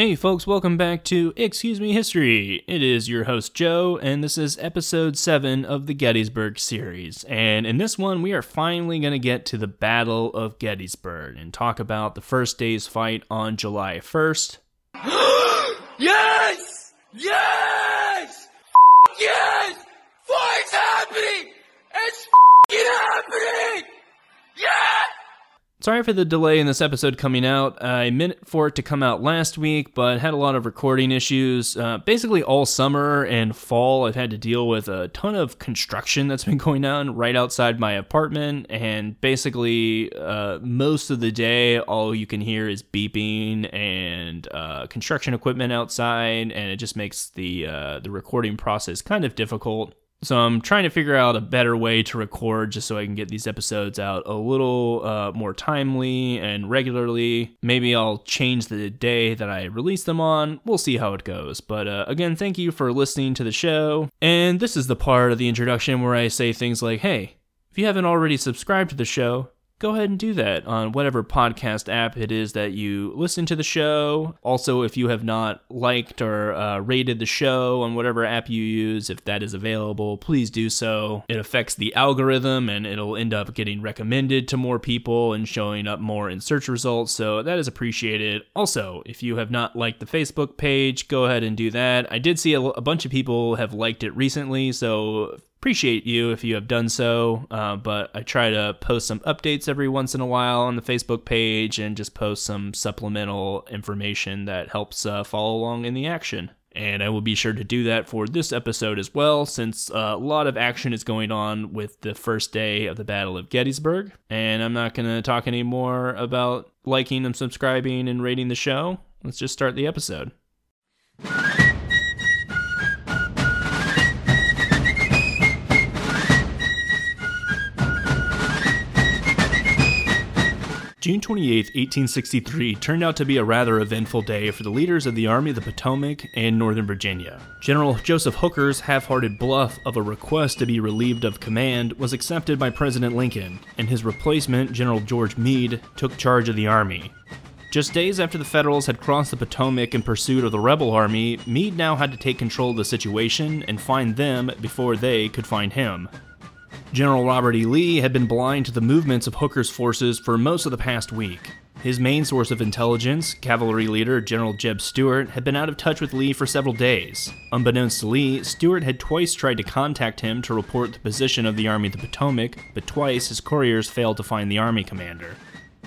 Hey folks, welcome back to Excuse Me History. It is your host Joe, and this is episode 7 of the Gettysburg series. And in this one, we are finally going to get to the Battle of Gettysburg and talk about the first day's fight on July 1st. Yes! Yes! Yes! Fight's happening! It's happening! Sorry for the delay in this episode coming out. I meant for it to come out last week, but had a lot of recording issues. Uh, basically, all summer and fall, I've had to deal with a ton of construction that's been going on right outside my apartment. And basically, uh, most of the day, all you can hear is beeping and uh, construction equipment outside, and it just makes the uh, the recording process kind of difficult. So I'm trying to figure out a better way to record just so I can get these episodes out a little uh, more timely and regularly. Maybe I'll change the day that I release them on. We'll see how it goes. But uh, again, thank you for listening to the show. And this is the part of the introduction where I say things like, hey, if you haven't already subscribed to the show, go ahead and do that on whatever podcast app it is that you listen to the show. Also, if you have not liked or uh, rated the show on whatever app you use, if that is available, please do so. It affects the algorithm and it'll end up getting recommended to more people and showing up more in search results. So that is appreciated. Also, if you have not liked the Facebook page, go ahead and do that. I did see a, a bunch of people have liked it recently, so appreciate you if you have done so. Uh, but I try to post some updates every once in a while on the Facebook page and just post some supplemental information that helps uh, follow along in the action. And I will be sure to do that for this episode as well, since uh, a lot of action is going on with the first day of the Battle of Gettysburg. And I'm not going to talk anymore about liking and subscribing and rating the show. Let's just start the episode. June 28, 1863 turned out to be a rather eventful day for the leaders of the Army of the Potomac and Northern Virginia. General Joseph Hooker's half hearted bluff of a request to be relieved of command was accepted by President Lincoln, and his replacement, General George Meade, took charge of the Army. Just days after the Federals had crossed the Potomac in pursuit of the rebel army, Meade now had to take control of the situation and find them before they could find him. General Robert E. Lee had been blind to the movements of Hooker's forces for most of the past week. His main source of intelligence, cavalry leader General Jeb Stuart, had been out of touch with Lee for several days. Unbeknownst to Lee, Stuart had twice tried to contact him to report the position of the Army of the Potomac, but twice his couriers failed to find the Army commander.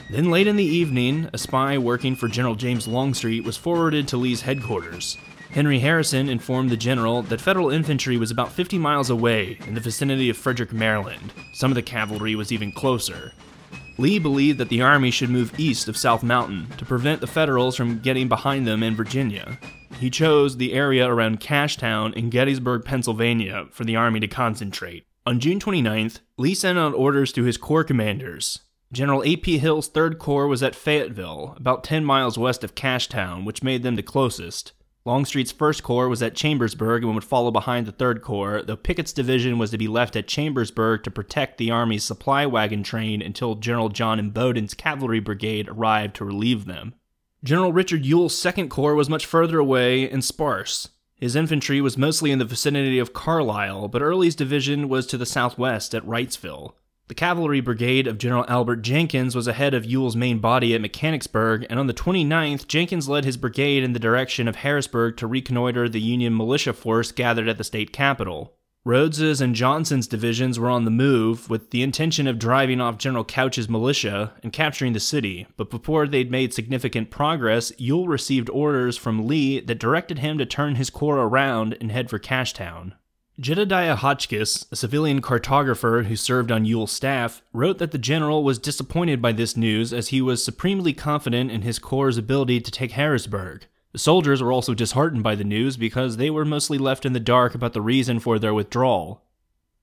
Then, late in the evening, a spy working for General James Longstreet was forwarded to Lee's headquarters. Henry Harrison informed the general that Federal infantry was about 50 miles away in the vicinity of Frederick, Maryland. Some of the cavalry was even closer. Lee believed that the army should move east of South Mountain to prevent the Federals from getting behind them in Virginia. He chose the area around Cashtown in Gettysburg, Pennsylvania for the army to concentrate. On June 29th, Lee sent out orders to his corps commanders. General A.P. Hill's 3rd Corps was at Fayetteville, about 10 miles west of Cashtown, which made them the closest. Longstreet's first corps was at Chambersburg and would follow behind the third corps, though Pickett's division was to be left at Chambersburg to protect the Army's supply wagon train until General John Imboden's cavalry brigade arrived to relieve them. General Richard Ewell's second corps was much further away and sparse. His infantry was mostly in the vicinity of Carlisle, but Early's division was to the southwest at Wrightsville. The cavalry brigade of General Albert Jenkins was ahead of Ewell's main body at Mechanicsburg, and on the 29th, Jenkins led his brigade in the direction of Harrisburg to reconnoiter the Union militia force gathered at the state capitol. Rodes's and Johnson's divisions were on the move with the intention of driving off General Couch's militia and capturing the city, but before they'd made significant progress, Ewell received orders from Lee that directed him to turn his corps around and head for Cashtown. Jedediah Hotchkiss, a civilian cartographer who served on Ewell's staff, wrote that the general was disappointed by this news as he was supremely confident in his corps' ability to take Harrisburg. The soldiers were also disheartened by the news because they were mostly left in the dark about the reason for their withdrawal.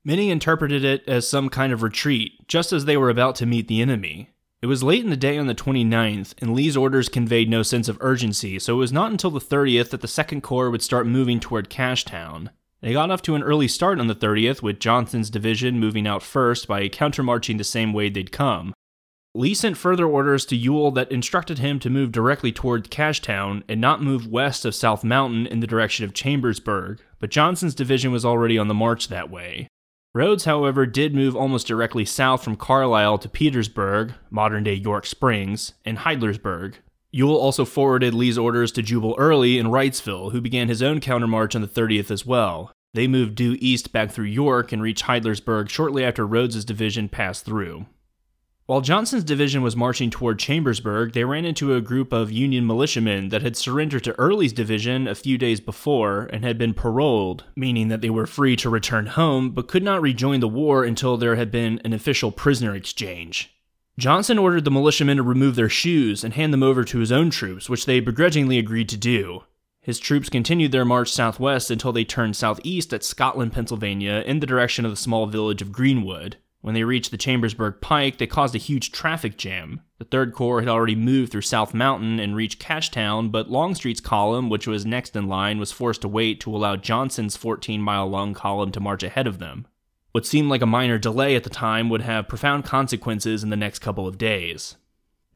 Many interpreted it as some kind of retreat, just as they were about to meet the enemy. It was late in the day on the 29th, and Lee's orders conveyed no sense of urgency, so it was not until the 30th that the Second Corps would start moving toward Cashtown. They got off to an early start on the 30th, with Johnson's division moving out first by countermarching the same way they'd come. Lee sent further orders to Ewell that instructed him to move directly toward Cashtown and not move west of South Mountain in the direction of Chambersburg, but Johnson's division was already on the march that way. Rodes, however, did move almost directly south from Carlisle to Petersburg, modern day York Springs, and Heidlersburg. Ewell also forwarded Lee's orders to Jubal Early in Wrightsville, who began his own countermarch on the 30th as well. They moved due east back through York and reached Heidlersburg shortly after Rodes's division passed through. While Johnson's division was marching toward Chambersburg, they ran into a group of Union militiamen that had surrendered to Early's division a few days before and had been paroled, meaning that they were free to return home but could not rejoin the war until there had been an official prisoner exchange. Johnson ordered the militiamen to remove their shoes and hand them over to his own troops, which they begrudgingly agreed to do. His troops continued their march southwest until they turned southeast at Scotland, Pennsylvania, in the direction of the small village of Greenwood. When they reached the Chambersburg Pike, they caused a huge traffic jam. The Third Corps had already moved through South Mountain and reached Cashtown, but Longstreet's column, which was next in line, was forced to wait to allow Johnson's 14 mile long column to march ahead of them. What seemed like a minor delay at the time would have profound consequences in the next couple of days.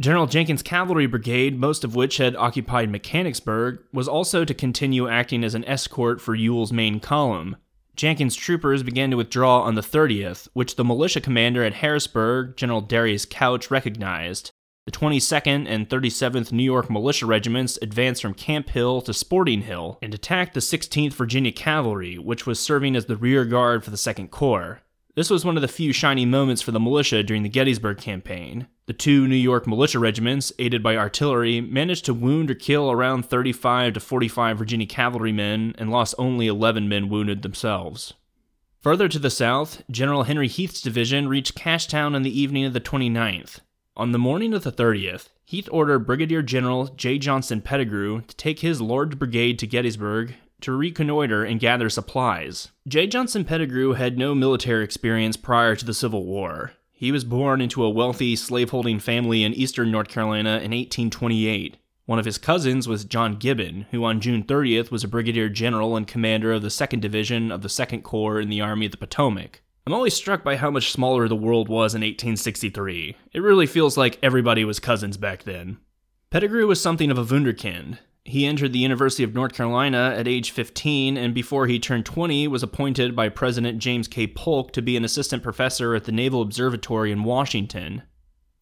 General Jenkins' cavalry brigade, most of which had occupied Mechanicsburg, was also to continue acting as an escort for Ewell's main column. Jenkins' troopers began to withdraw on the 30th, which the militia commander at Harrisburg, General Darius Couch, recognized. The 22nd and 37th New York Militia Regiments advanced from Camp Hill to Sporting Hill and attacked the 16th Virginia Cavalry, which was serving as the rear guard for the 2nd Corps. This was one of the few shining moments for the militia during the Gettysburg campaign. The two New York militia regiments, aided by artillery, managed to wound or kill around 35 to 45 Virginia cavalrymen and lost only 11 men wounded themselves. Further to the south, General Henry Heth's division reached Cashtown on the evening of the 29th. On the morning of the 30th, Heth ordered Brigadier General J. Johnston Pettigrew to take his large brigade to Gettysburg to reconnoiter and gather supplies. J. Johnston Pettigrew had no military experience prior to the Civil War. He was born into a wealthy slaveholding family in eastern North Carolina in 1828. One of his cousins was John Gibbon, who on June 30th was a brigadier general and commander of the 2nd Division of the 2nd Corps in the Army of the Potomac. I'm always struck by how much smaller the world was in 1863. It really feels like everybody was cousins back then. Pettigrew was something of a wunderkind. He entered the University of North Carolina at age 15 and before he turned 20 was appointed by President James K. Polk to be an assistant professor at the Naval Observatory in Washington.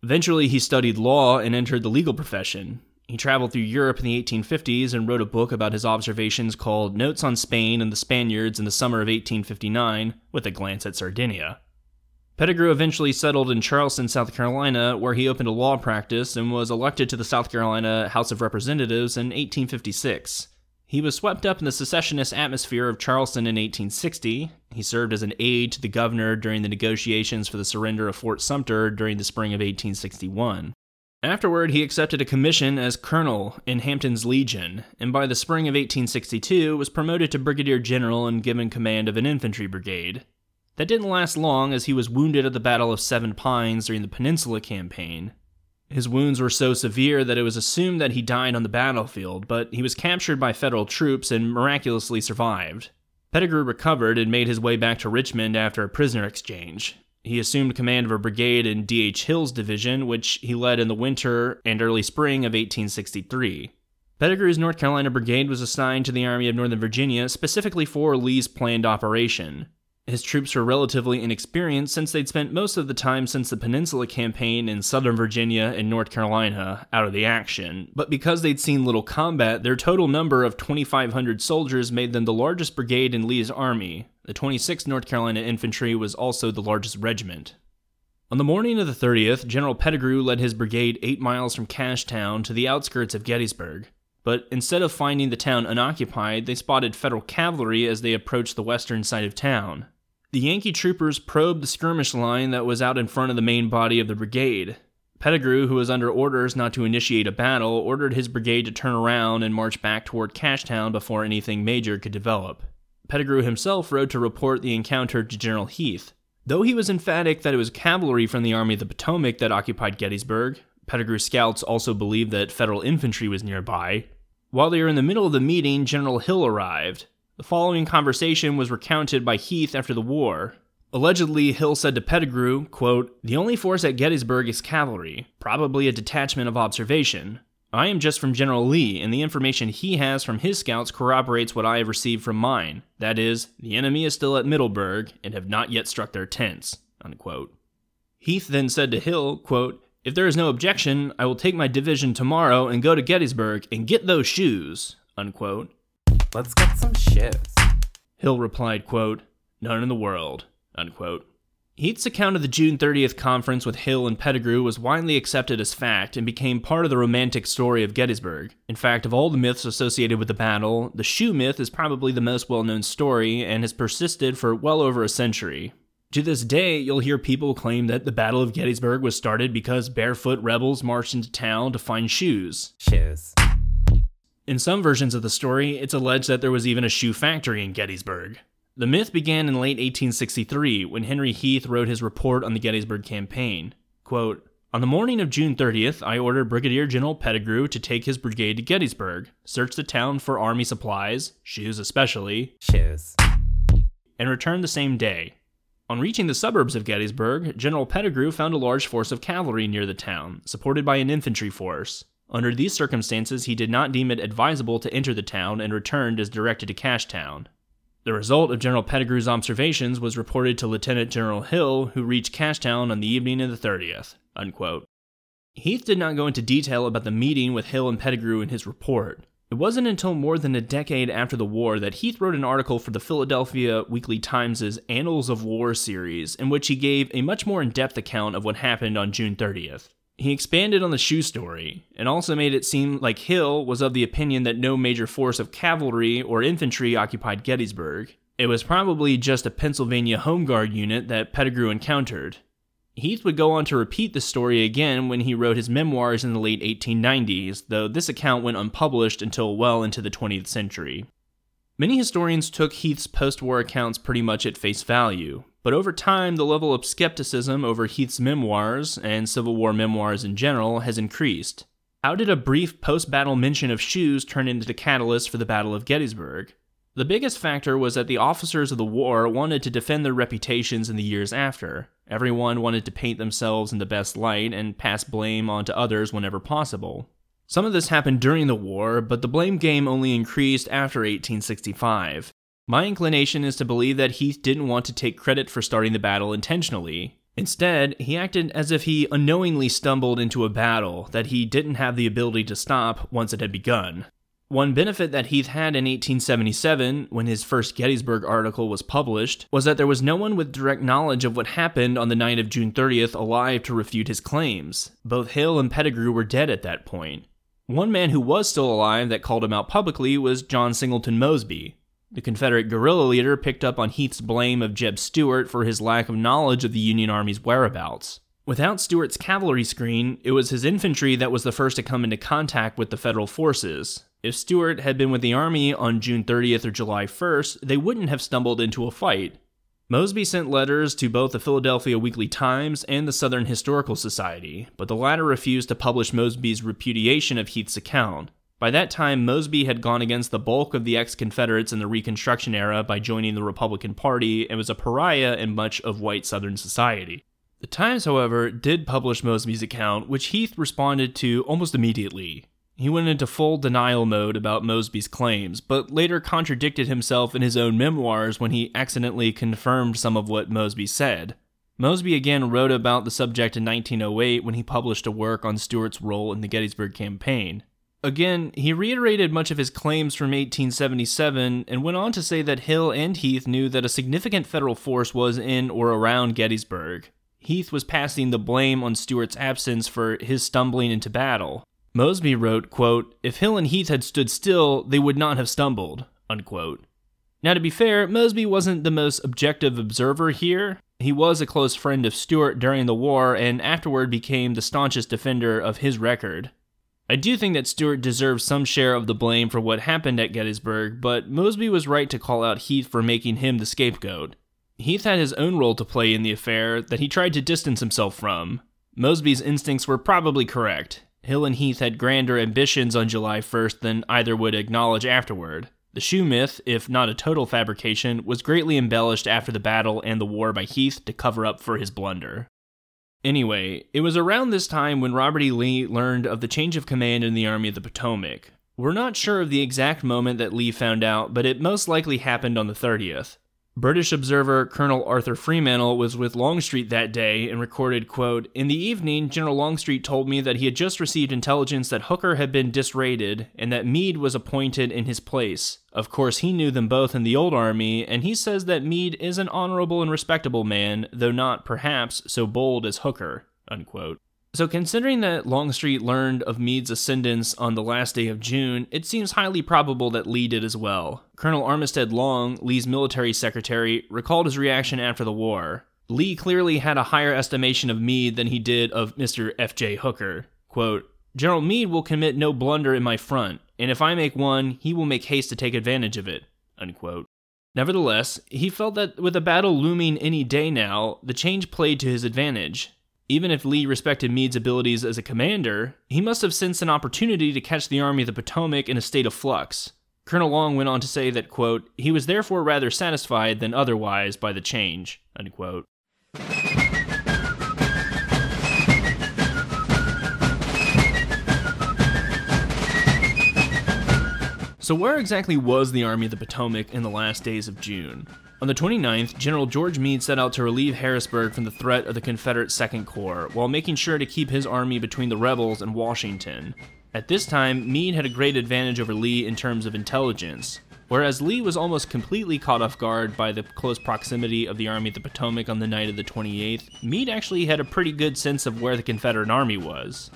Eventually, he studied law and entered the legal profession. He traveled through Europe in the 1850s and wrote a book about his observations called Notes on Spain and the Spaniards in the Summer of 1859, with a glance at Sardinia. Pettigrew eventually settled in Charleston, South Carolina, where he opened a law practice and was elected to the South Carolina House of Representatives in 1856. He was swept up in the secessionist atmosphere of Charleston in 1860. He served as an aide to the governor during the negotiations for the surrender of Fort Sumter during the spring of 1861. Afterward, he accepted a commission as colonel in Hampton's Legion, and by the spring of 1862 was promoted to brigadier general and given command of an infantry brigade. That didn't last long as he was wounded at the Battle of Seven Pines during the Peninsula Campaign. His wounds were so severe that it was assumed that he died on the battlefield, but he was captured by federal troops and miraculously survived. Pettigrew recovered and made his way back to Richmond after a prisoner exchange. He assumed command of a brigade in D.H. Hill's division, which he led in the winter and early spring of 1863. Pettigrew's North Carolina Brigade was assigned to the Army of Northern Virginia specifically for Lee's planned operation. His troops were relatively inexperienced since they'd spent most of the time since the Peninsula Campaign in southern Virginia and North Carolina out of the action, but because they'd seen little combat, their total number of 2,500 soldiers made them the largest brigade in Lee's army. The 26th North Carolina Infantry was also the largest regiment. On the morning of the 30th, General Pettigrew led his brigade eight miles from Cashtown to the outskirts of Gettysburg. But instead of finding the town unoccupied, they spotted Federal cavalry as they approached the western side of town. The Yankee troopers probed the skirmish line that was out in front of the main body of the brigade. Pettigrew, who was under orders not to initiate a battle, ordered his brigade to turn around and march back toward Cashtown before anything major could develop. Pettigrew himself rode to report the encounter to General Heth. Though he was emphatic that it was cavalry from the Army of the Potomac that occupied Gettysburg, Pettigrew's scouts also believed that Federal infantry was nearby. While they were in the middle of the meeting, General Hill arrived. The following conversation was recounted by Heth after the war. Allegedly, Hill said to Pettigrew, quote, The only force at Gettysburg is cavalry, probably a detachment of observation. I am just from General Lee, and the information he has from his scouts corroborates what I have received from mine. That is, the enemy is still at Middleburg and have not yet struck their tents. Unquote. Heth then said to Hill, quote, If there is no objection, I will take my division tomorrow and go to Gettysburg and get those shoes. Unquote. Let's get some shoes. Hill replied, quote, None in the world. Unquote. Heth's account of the June 30th conference with Hill and Pettigrew was widely accepted as fact and became part of the romantic story of Gettysburg. In fact, of all the myths associated with the battle, the shoe myth is probably the most well known story and has persisted for well over a century. To this day, you'll hear people claim that the Battle of Gettysburg was started because barefoot rebels marched into town to find shoes. Shoes. In some versions of the story, it's alleged that there was even a shoe factory in Gettysburg. The myth began in late 1863 when Henry Heth wrote his report on the Gettysburg campaign. Quote, on the morning of June 30th, I ordered Brigadier General Pettigrew to take his brigade to Gettysburg, search the town for army supplies, shoes especially, Shoes. and return the same day. On reaching the suburbs of Gettysburg, General Pettigrew found a large force of cavalry near the town, supported by an infantry force. Under these circumstances, he did not deem it advisable to enter the town and returned as directed to Cashtown. The result of General Pettigrew's observations was reported to Lieutenant General Hill, who reached Cashtown on the evening of the 30th. Unquote. Heth did not go into detail about the meeting with Hill and Pettigrew in his report. It wasn't until more than a decade after the war that Heth wrote an article for the Philadelphia Weekly Times' Annals of War series, in which he gave a much more in depth account of what happened on June 30th. He expanded on the shoe story, and also made it seem like Hill was of the opinion that no major force of cavalry or infantry occupied Gettysburg. It was probably just a Pennsylvania Home Guard unit that Pettigrew encountered. Heth would go on to repeat the story again when he wrote his memoirs in the late 1890s, though this account went unpublished until well into the 20th century. Many historians took Heth's post war accounts pretty much at face value, but over time, the level of skepticism over Heth's memoirs, and Civil War memoirs in general, has increased. How did a brief post battle mention of shoes turn into the catalyst for the Battle of Gettysburg? The biggest factor was that the officers of the war wanted to defend their reputations in the years after. Everyone wanted to paint themselves in the best light and pass blame onto others whenever possible. Some of this happened during the war, but the blame game only increased after 1865. My inclination is to believe that Heth didn't want to take credit for starting the battle intentionally. Instead, he acted as if he unknowingly stumbled into a battle that he didn't have the ability to stop once it had begun. One benefit that Heth had in 1877, when his first Gettysburg article was published, was that there was no one with direct knowledge of what happened on the night of June 30th alive to refute his claims. Both Hill and Pettigrew were dead at that point. One man who was still alive that called him out publicly was John Singleton Mosby. The Confederate guerrilla leader picked up on Heth's blame of Jeb Stuart for his lack of knowledge of the Union Army's whereabouts. Without Stuart's cavalry screen, it was his infantry that was the first to come into contact with the Federal forces. If Stuart had been with the Army on June 30th or July 1st, they wouldn't have stumbled into a fight. Mosby sent letters to both the Philadelphia Weekly Times and the Southern Historical Society, but the latter refused to publish Mosby's repudiation of Heth's account. By that time, Mosby had gone against the bulk of the ex Confederates in the Reconstruction era by joining the Republican Party and was a pariah in much of white Southern society. The Times, however, did publish Mosby's account, which Heth responded to almost immediately. He went into full denial mode about Mosby's claims, but later contradicted himself in his own memoirs when he accidentally confirmed some of what Mosby said. Mosby again wrote about the subject in 1908 when he published a work on Stuart's role in the Gettysburg Campaign. Again, he reiterated much of his claims from 1877 and went on to say that Hill and Heth knew that a significant federal force was in or around Gettysburg. Heth was passing the blame on Stuart's absence for his stumbling into battle. Mosby wrote, quote, If Hill and Heth had stood still, they would not have stumbled. Unquote. Now, to be fair, Mosby wasn't the most objective observer here. He was a close friend of Stuart during the war and afterward became the staunchest defender of his record. I do think that Stuart deserves some share of the blame for what happened at Gettysburg, but Mosby was right to call out Heth for making him the scapegoat. Heth had his own role to play in the affair that he tried to distance himself from. Mosby's instincts were probably correct. Hill and Heth had grander ambitions on July 1st than either would acknowledge afterward. The shoe myth, if not a total fabrication, was greatly embellished after the battle and the war by Heth to cover up for his blunder. Anyway, it was around this time when Robert E. Lee learned of the change of command in the Army of the Potomac. We're not sure of the exact moment that Lee found out, but it most likely happened on the 30th. British observer Colonel Arthur Fremantle was with Longstreet that day and recorded, quote, In the evening, General Longstreet told me that he had just received intelligence that Hooker had been disrated and that Meade was appointed in his place. Of course, he knew them both in the old army, and he says that Meade is an honorable and respectable man, though not, perhaps, so bold as Hooker, unquote. So, considering that Longstreet learned of Meade's ascendance on the last day of June, it seems highly probable that Lee did as well. Colonel Armistead Long, Lee's military secretary, recalled his reaction after the war. Lee clearly had a higher estimation of Meade than he did of Mr. F.J. Hooker. Quote, General Meade will commit no blunder in my front, and if I make one, he will make haste to take advantage of it. Unquote. Nevertheless, he felt that with a battle looming any day now, the change played to his advantage. Even if Lee respected Meade's abilities as a commander, he must have sensed an opportunity to catch the Army of the Potomac in a state of flux. Colonel Long went on to say that, quote, he was therefore rather satisfied than otherwise by the change, unquote. So, where exactly was the Army of the Potomac in the last days of June? On the 29th, General George Meade set out to relieve Harrisburg from the threat of the Confederate Second Corps, while making sure to keep his army between the rebels and Washington. At this time, Meade had a great advantage over Lee in terms of intelligence. Whereas Lee was almost completely caught off guard by the close proximity of the Army of the Potomac on the night of the 28th, Meade actually had a pretty good sense of where the Confederate Army was.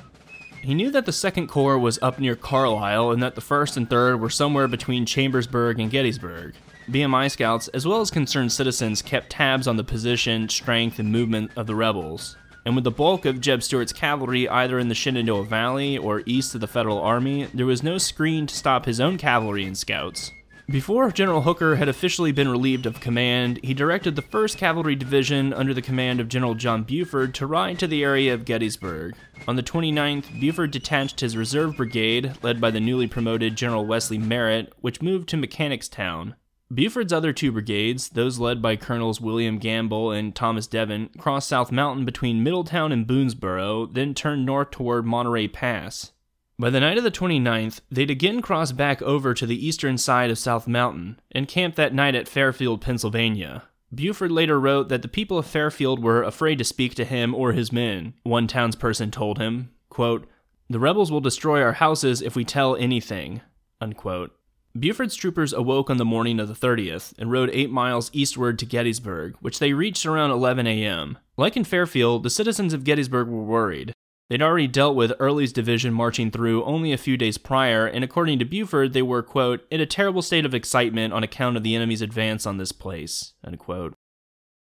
He knew that the Second Corps was up near Carlisle and that the 1st and 3rd were somewhere between Chambersburg and Gettysburg. BMI scouts, as well as concerned citizens, kept tabs on the position, strength, and movement of the rebels. And with the bulk of Jeb Stuart's cavalry either in the Shenandoah Valley or east of the Federal Army, there was no screen to stop his own cavalry and scouts. Before General Hooker had officially been relieved of command, he directed the 1st Cavalry Division under the command of General John Buford to ride to the area of Gettysburg. On the 29th, Buford detached his reserve brigade, led by the newly promoted General Wesley Merritt, which moved to Mechanicstown. Buford's other two brigades, those led by Colonels William Gamble and Thomas Devin, crossed South Mountain between Middletown and Boonesboro, then turned north toward Monterey Pass. By the night of the 29th, they'd again crossed back over to the eastern side of South Mountain and camped that night at Fairfield, Pennsylvania. Buford later wrote that the people of Fairfield were afraid to speak to him or his men. One townsperson told him, quote, The rebels will destroy our houses if we tell anything. Unquote. Buford's troopers awoke on the morning of the 30th and rode eight miles eastward to Gettysburg, which they reached around 11 a.m. Like in Fairfield, the citizens of Gettysburg were worried. They'd already dealt with Early's division marching through only a few days prior, and according to Buford, they were, quote, in a terrible state of excitement on account of the enemy's advance on this place.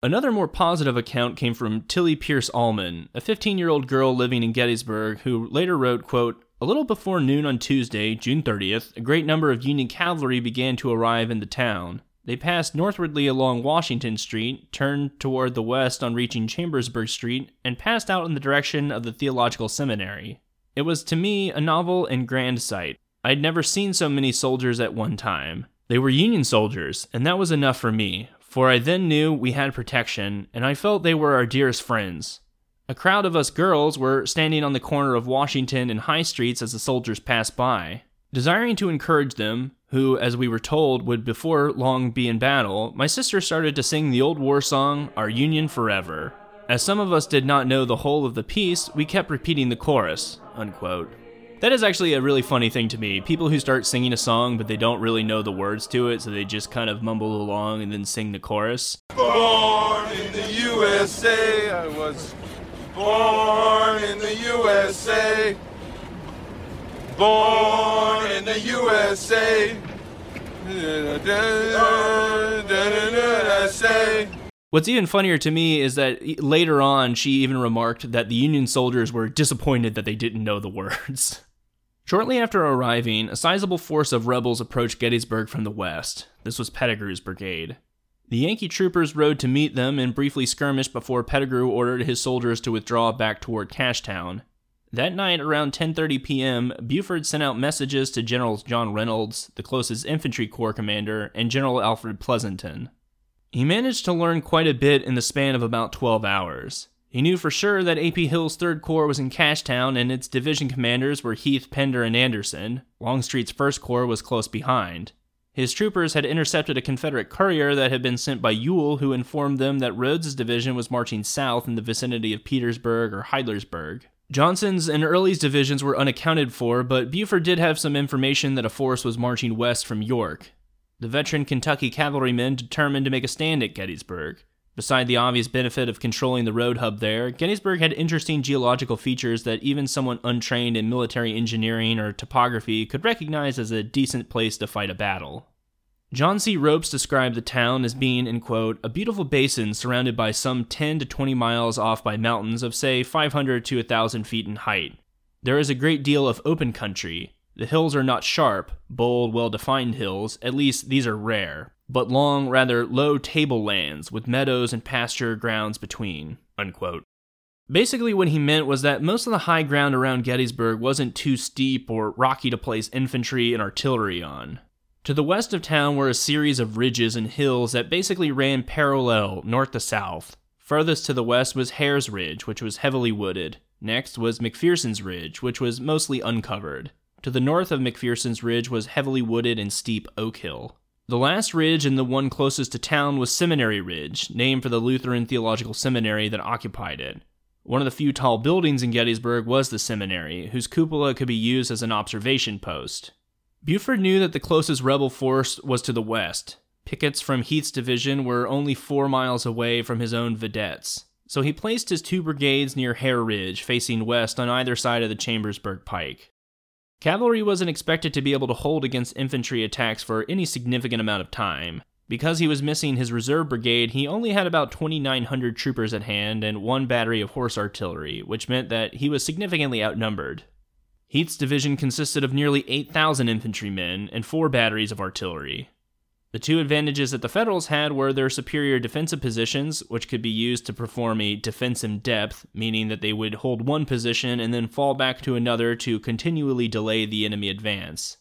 Another more positive account came from Tillie Pierce Alleman, a 15 year old girl living in Gettysburg, who later wrote, quote, a little before noon on Tuesday, June 30th, a great number of Union cavalry began to arrive in the town. They passed northwardly along Washington Street, turned toward the west on reaching Chambersburg Street, and passed out in the direction of the Theological Seminary. It was to me a novel and grand sight. I had never seen so many soldiers at one time. They were Union soldiers, and that was enough for me, for I then knew we had protection, and I felt they were our dearest friends. A crowd of us girls were standing on the corner of Washington and High Streets as the soldiers passed by. Desiring to encourage them, who, as we were told, would before long be in battle, my sister started to sing the old war song, Our Union Forever. As some of us did not know the whole of the piece, we kept repeating the chorus. Unquote. That is actually a really funny thing to me. People who start singing a song but they don't really know the words to it, so they just kind of mumble along and then sing the chorus. Born in the USA, I was Born in the USA. Born in the USA. What's even funnier to me is that later on she even remarked that the Union soldiers were disappointed that they didn't know the words. Shortly after arriving, a sizable force of rebels approached Gettysburg from the west. This was Pettigrew's brigade. The Yankee troopers rode to meet them and briefly skirmished before Pettigrew ordered his soldiers to withdraw back toward Cashtown. That night around 10:30 p.m., Buford sent out messages to Generals John Reynolds, the closest infantry corps commander, and General Alfred Pleasonton. He managed to learn quite a bit in the span of about 12 hours. He knew for sure that AP Hill's 3rd Corps was in Cashtown and its division commanders were Heth, Pender, and Anderson. Longstreet's 1st Corps was close behind. His troopers had intercepted a Confederate courier that had been sent by Ewell, who informed them that Rodes's division was marching south in the vicinity of Petersburg or Heidlersburg. Johnson's and Early's divisions were unaccounted for, but Buford did have some information that a force was marching west from York. The veteran Kentucky cavalrymen determined to make a stand at Gettysburg. Beside the obvious benefit of controlling the road hub there, Gettysburg had interesting geological features that even someone untrained in military engineering or topography could recognize as a decent place to fight a battle. John C. Ropes described the town as being, in quote, a beautiful basin surrounded by some 10 to 20 miles off by mountains of, say, 500 to 1,000 feet in height. There is a great deal of open country. The hills are not sharp, bold, well defined hills, at least these are rare but long, rather low tablelands with meadows and pasture grounds between. Unquote. Basically, what he meant was that most of the high ground around Gettysburg wasn't too steep or rocky to place infantry and artillery on. To the west of town were a series of ridges and hills that basically ran parallel north to south. Furthest to the west was Hare's Ridge, which was heavily wooded. Next was McPherson's Ridge, which was mostly uncovered. To the north of McPherson's Ridge was heavily wooded and steep Oak Hill. The last ridge and the one closest to town was Seminary Ridge, named for the Lutheran Theological Seminary that occupied it. One of the few tall buildings in Gettysburg was the seminary, whose cupola could be used as an observation post. Buford knew that the closest rebel force was to the west. Pickets from Heth's division were only four miles away from his own vedettes, so he placed his two brigades near Hare Ridge, facing west on either side of the Chambersburg Pike. Cavalry wasn't expected to be able to hold against infantry attacks for any significant amount of time. Because he was missing his reserve brigade, he only had about 2,900 troopers at hand and one battery of horse artillery, which meant that he was significantly outnumbered. Heth's division consisted of nearly 8,000 infantrymen and four batteries of artillery. The two advantages that the Federals had were their superior defensive positions, which could be used to perform a defense in depth, meaning that they would hold one position and then fall back to another to continually delay the enemy advance.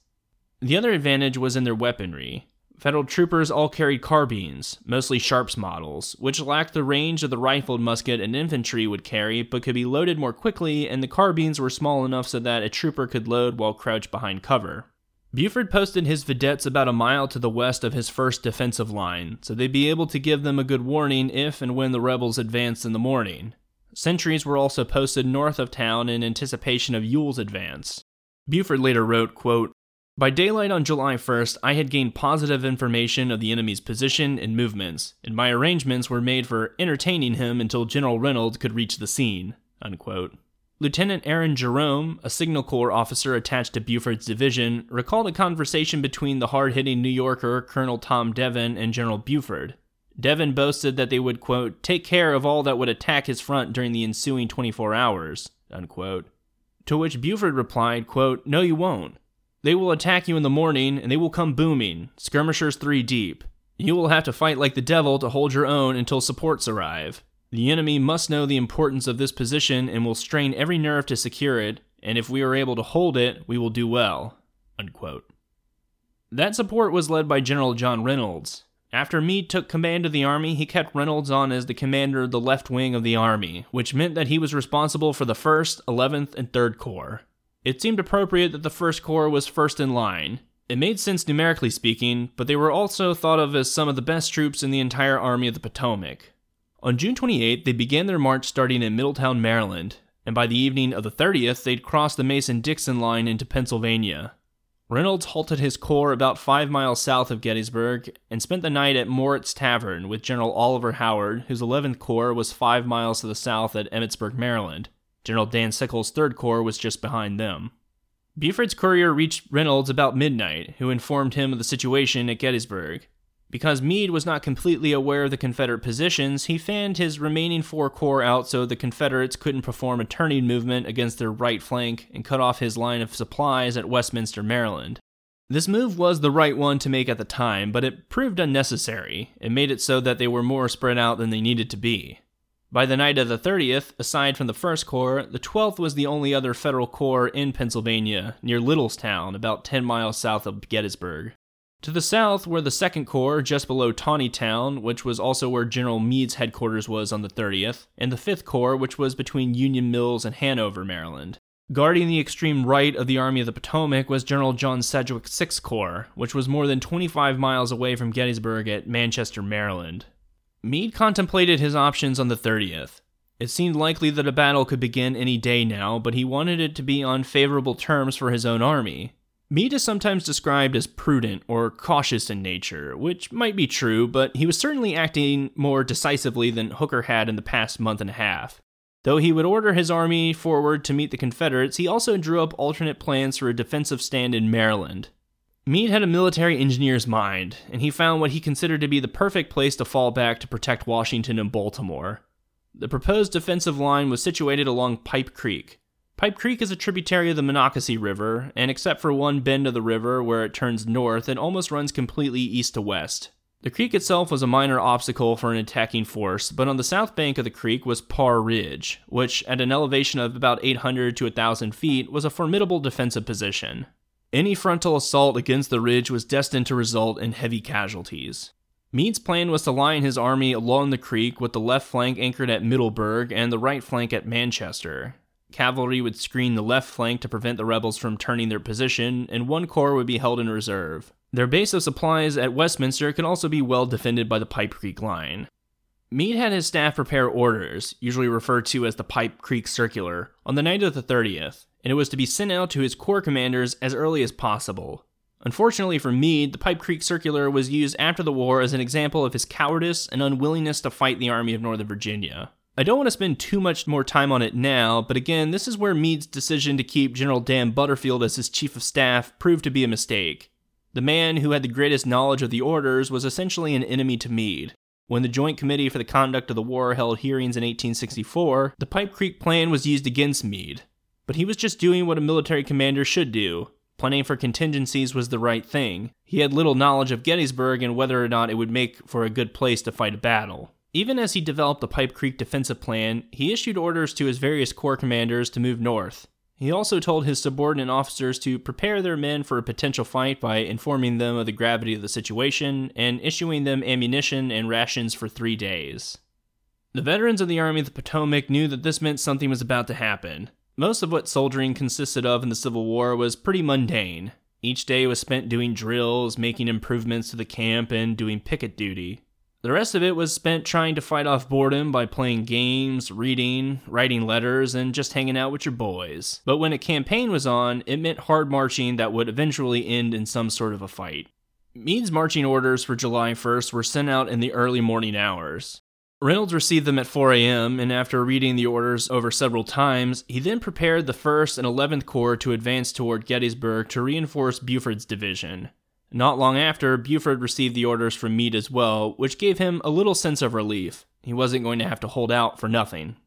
The other advantage was in their weaponry. Federal troopers all carried carbines, mostly Sharps models, which lacked the range of the rifled musket an infantry would carry but could be loaded more quickly, and the carbines were small enough so that a trooper could load while crouched behind cover. Buford posted his vedettes about a mile to the west of his first defensive line, so they'd be able to give them a good warning if and when the rebels advanced in the morning. Sentries were also posted north of town in anticipation of Ewell's advance. Buford later wrote, quote, By daylight on July 1st, I had gained positive information of the enemy's position and movements, and my arrangements were made for entertaining him until General Reynolds could reach the scene. Unquote. Lieutenant Aaron Jerome, a Signal Corps officer attached to Buford's division, recalled a conversation between the hard hitting New Yorker Colonel Tom Devin and General Buford. Devin boasted that they would, quote, take care of all that would attack his front during the ensuing 24 hours, unquote. To which Buford replied, quote, No, you won't. They will attack you in the morning, and they will come booming, skirmishers three deep. You will have to fight like the devil to hold your own until supports arrive. The enemy must know the importance of this position and will strain every nerve to secure it, and if we are able to hold it, we will do well. Unquote. That support was led by General John Reynolds. After Meade took command of the army, he kept Reynolds on as the commander of the left wing of the army, which meant that he was responsible for the 1st, 11th, and 3rd Corps. It seemed appropriate that the 1st Corps was first in line. It made sense numerically speaking, but they were also thought of as some of the best troops in the entire Army of the Potomac. On June 28th, they began their march starting in Middletown, Maryland, and by the evening of the 30th, they'd crossed the Mason Dixon line into Pennsylvania. Reynolds halted his corps about five miles south of Gettysburg and spent the night at Moritz Tavern with General Oliver Howard, whose 11th Corps was five miles to the south at Emmitsburg, Maryland. General Dan Sickles' 3rd Corps was just behind them. Buford's courier reached Reynolds about midnight, who informed him of the situation at Gettysburg. Because Meade was not completely aware of the Confederate positions, he fanned his remaining four corps out so the Confederates couldn't perform a turning movement against their right flank and cut off his line of supplies at Westminster, Maryland. This move was the right one to make at the time, but it proved unnecessary. It made it so that they were more spread out than they needed to be. By the night of the 30th, aside from the 1st Corps, the 12th was the only other federal corps in Pennsylvania, near Littlestown, about 10 miles south of Gettysburg. To the south were the 2nd Corps, just below Taneytown, which was also where General Meade's headquarters was on the 30th, and the 5th Corps, which was between Union Mills and Hanover, Maryland. Guarding the extreme right of the Army of the Potomac was General John Sedgwick's 6th Corps, which was more than 25 miles away from Gettysburg at Manchester, Maryland. Meade contemplated his options on the 30th. It seemed likely that a battle could begin any day now, but he wanted it to be on favorable terms for his own army. Meade is sometimes described as prudent or cautious in nature, which might be true, but he was certainly acting more decisively than Hooker had in the past month and a half. Though he would order his army forward to meet the Confederates, he also drew up alternate plans for a defensive stand in Maryland. Meade had a military engineer's mind, and he found what he considered to be the perfect place to fall back to protect Washington and Baltimore. The proposed defensive line was situated along Pipe Creek. Pipe Creek is a tributary of the Monocacy River, and except for one bend of the river where it turns north, it almost runs completely east to west. The creek itself was a minor obstacle for an attacking force, but on the south bank of the creek was Parr Ridge, which, at an elevation of about 800 to 1,000 feet, was a formidable defensive position. Any frontal assault against the ridge was destined to result in heavy casualties. Meade's plan was to line his army along the creek with the left flank anchored at Middleburg and the right flank at Manchester. Cavalry would screen the left flank to prevent the rebels from turning their position, and one corps would be held in reserve. Their base of supplies at Westminster could also be well defended by the Pipe Creek line. Meade had his staff prepare orders, usually referred to as the Pipe Creek Circular, on the night of the 30th, and it was to be sent out to his corps commanders as early as possible. Unfortunately for Meade, the Pipe Creek Circular was used after the war as an example of his cowardice and unwillingness to fight the Army of Northern Virginia. I don't want to spend too much more time on it now, but again, this is where Meade's decision to keep General Dan Butterfield as his chief of staff proved to be a mistake. The man who had the greatest knowledge of the orders was essentially an enemy to Meade. When the Joint Committee for the Conduct of the War held hearings in 1864, the Pipe Creek Plan was used against Meade, but he was just doing what a military commander should do. Planning for contingencies was the right thing. He had little knowledge of Gettysburg and whether or not it would make for a good place to fight a battle. Even as he developed the Pipe Creek defensive plan, he issued orders to his various corps commanders to move north. He also told his subordinate officers to prepare their men for a potential fight by informing them of the gravity of the situation and issuing them ammunition and rations for three days. The veterans of the Army of the Potomac knew that this meant something was about to happen. Most of what soldiering consisted of in the Civil War was pretty mundane. Each day was spent doing drills, making improvements to the camp, and doing picket duty. The rest of it was spent trying to fight off boredom by playing games, reading, writing letters, and just hanging out with your boys. But when a campaign was on, it meant hard marching that would eventually end in some sort of a fight. Meade's marching orders for July 1st were sent out in the early morning hours. Reynolds received them at 4 a.m., and after reading the orders over several times, he then prepared the 1st and 11th Corps to advance toward Gettysburg to reinforce Buford's division. Not long after, Buford received the orders from Meade as well, which gave him a little sense of relief. He wasn't going to have to hold out for nothing.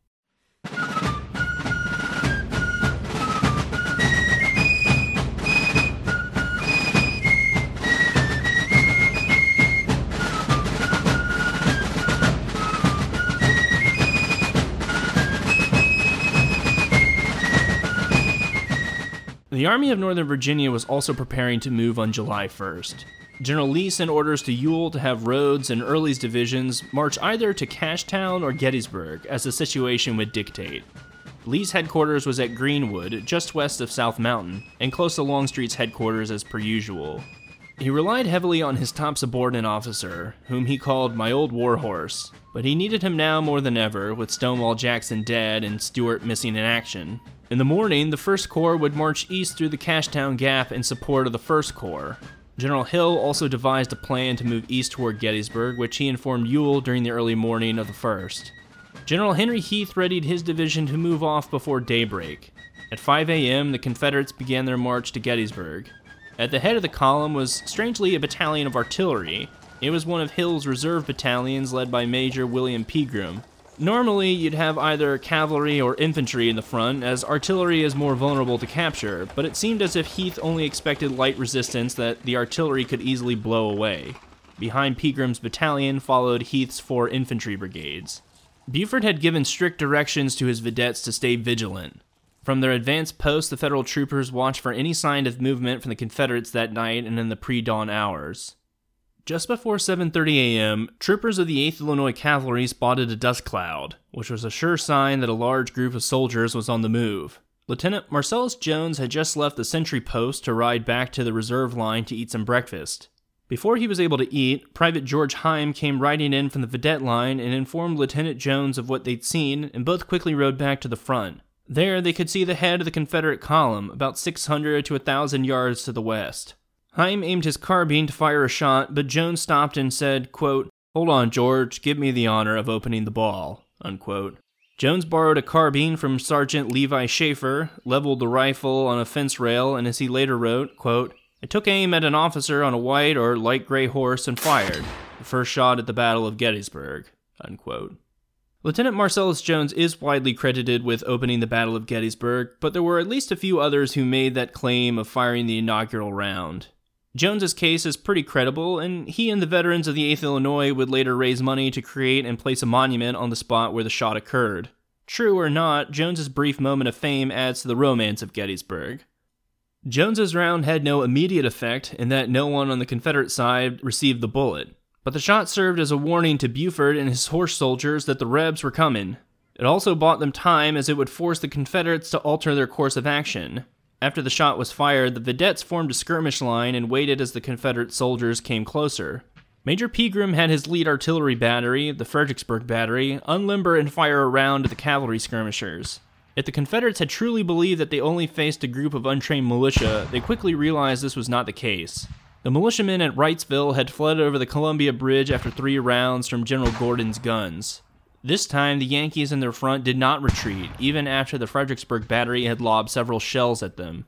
The Army of Northern Virginia was also preparing to move on July 1st. General Lee sent orders to Ewell to have Rodes and Early's divisions march either to Cashtown or Gettysburg, as the situation would dictate. Lee's headquarters was at Greenwood, just west of South Mountain, and close to Longstreet's headquarters as per usual. He relied heavily on his top subordinate officer, whom he called my old warhorse, but he needed him now more than ever, with Stonewall Jackson dead and Stuart missing in action. In the morning, the 1st Corps would march east through the Cashtown Gap in support of the 1st Corps. General Hill also devised a plan to move east toward Gettysburg, which he informed Ewell during the early morning of the 1st. General Henry Heth readied his division to move off before daybreak. At 5 a.m., the Confederates began their march to Gettysburg. At the head of the column was, strangely, a battalion of artillery. It was one of Hill's reserve battalions led by Major William Pegram. Normally, you'd have either cavalry or infantry in the front, as artillery is more vulnerable to capture, but it seemed as if Heth only expected light resistance that the artillery could easily blow away. Behind Pegram's battalion followed Heth's four infantry brigades. Buford had given strict directions to his vedettes to stay vigilant. From their advanced posts, the Federal troopers watched for any sign of movement from the Confederates that night and in the pre-dawn hours. Just before 7:30 a.m., troopers of the 8th Illinois Cavalry spotted a dust cloud, which was a sure sign that a large group of soldiers was on the move. Lieutenant Marcellus Jones had just left the sentry post to ride back to the reserve line to eat some breakfast. Before he was able to eat, Private George Heim came riding in from the vedette line and informed Lieutenant Jones of what they'd seen, and both quickly rode back to the front. There, they could see the head of the Confederate column, about 600 to 1,000 yards to the west. Heim aimed his carbine to fire a shot, but Jones stopped and said, quote, Hold on, George, give me the honor of opening the ball. Unquote. Jones borrowed a carbine from Sergeant Levi Schaefer, leveled the rifle on a fence rail, and as he later wrote, quote, I took aim at an officer on a white or light gray horse and fired. The first shot at the Battle of Gettysburg. Unquote. Lieutenant Marcellus Jones is widely credited with opening the Battle of Gettysburg, but there were at least a few others who made that claim of firing the inaugural round. Jones's case is pretty credible, and he and the veterans of the 8th Illinois would later raise money to create and place a monument on the spot where the shot occurred. True or not, Jones's brief moment of fame adds to the romance of Gettysburg. Jones's round had no immediate effect in that no one on the Confederate side received the bullet. But the shot served as a warning to Buford and his horse soldiers that the Rebs were coming. It also bought them time as it would force the Confederates to alter their course of action. After the shot was fired, the vedettes formed a skirmish line and waited as the Confederate soldiers came closer. Major Pegram had his lead artillery battery, the Fredericksburg Battery, unlimber and fire a round at the cavalry skirmishers. If the Confederates had truly believed that they only faced a group of untrained militia, they quickly realized this was not the case. The militiamen at Wrightsville had fled over the Columbia Bridge after three rounds from General Gordon's guns. This time, the Yankees in their front did not retreat, even after the Fredericksburg Battery had lobbed several shells at them.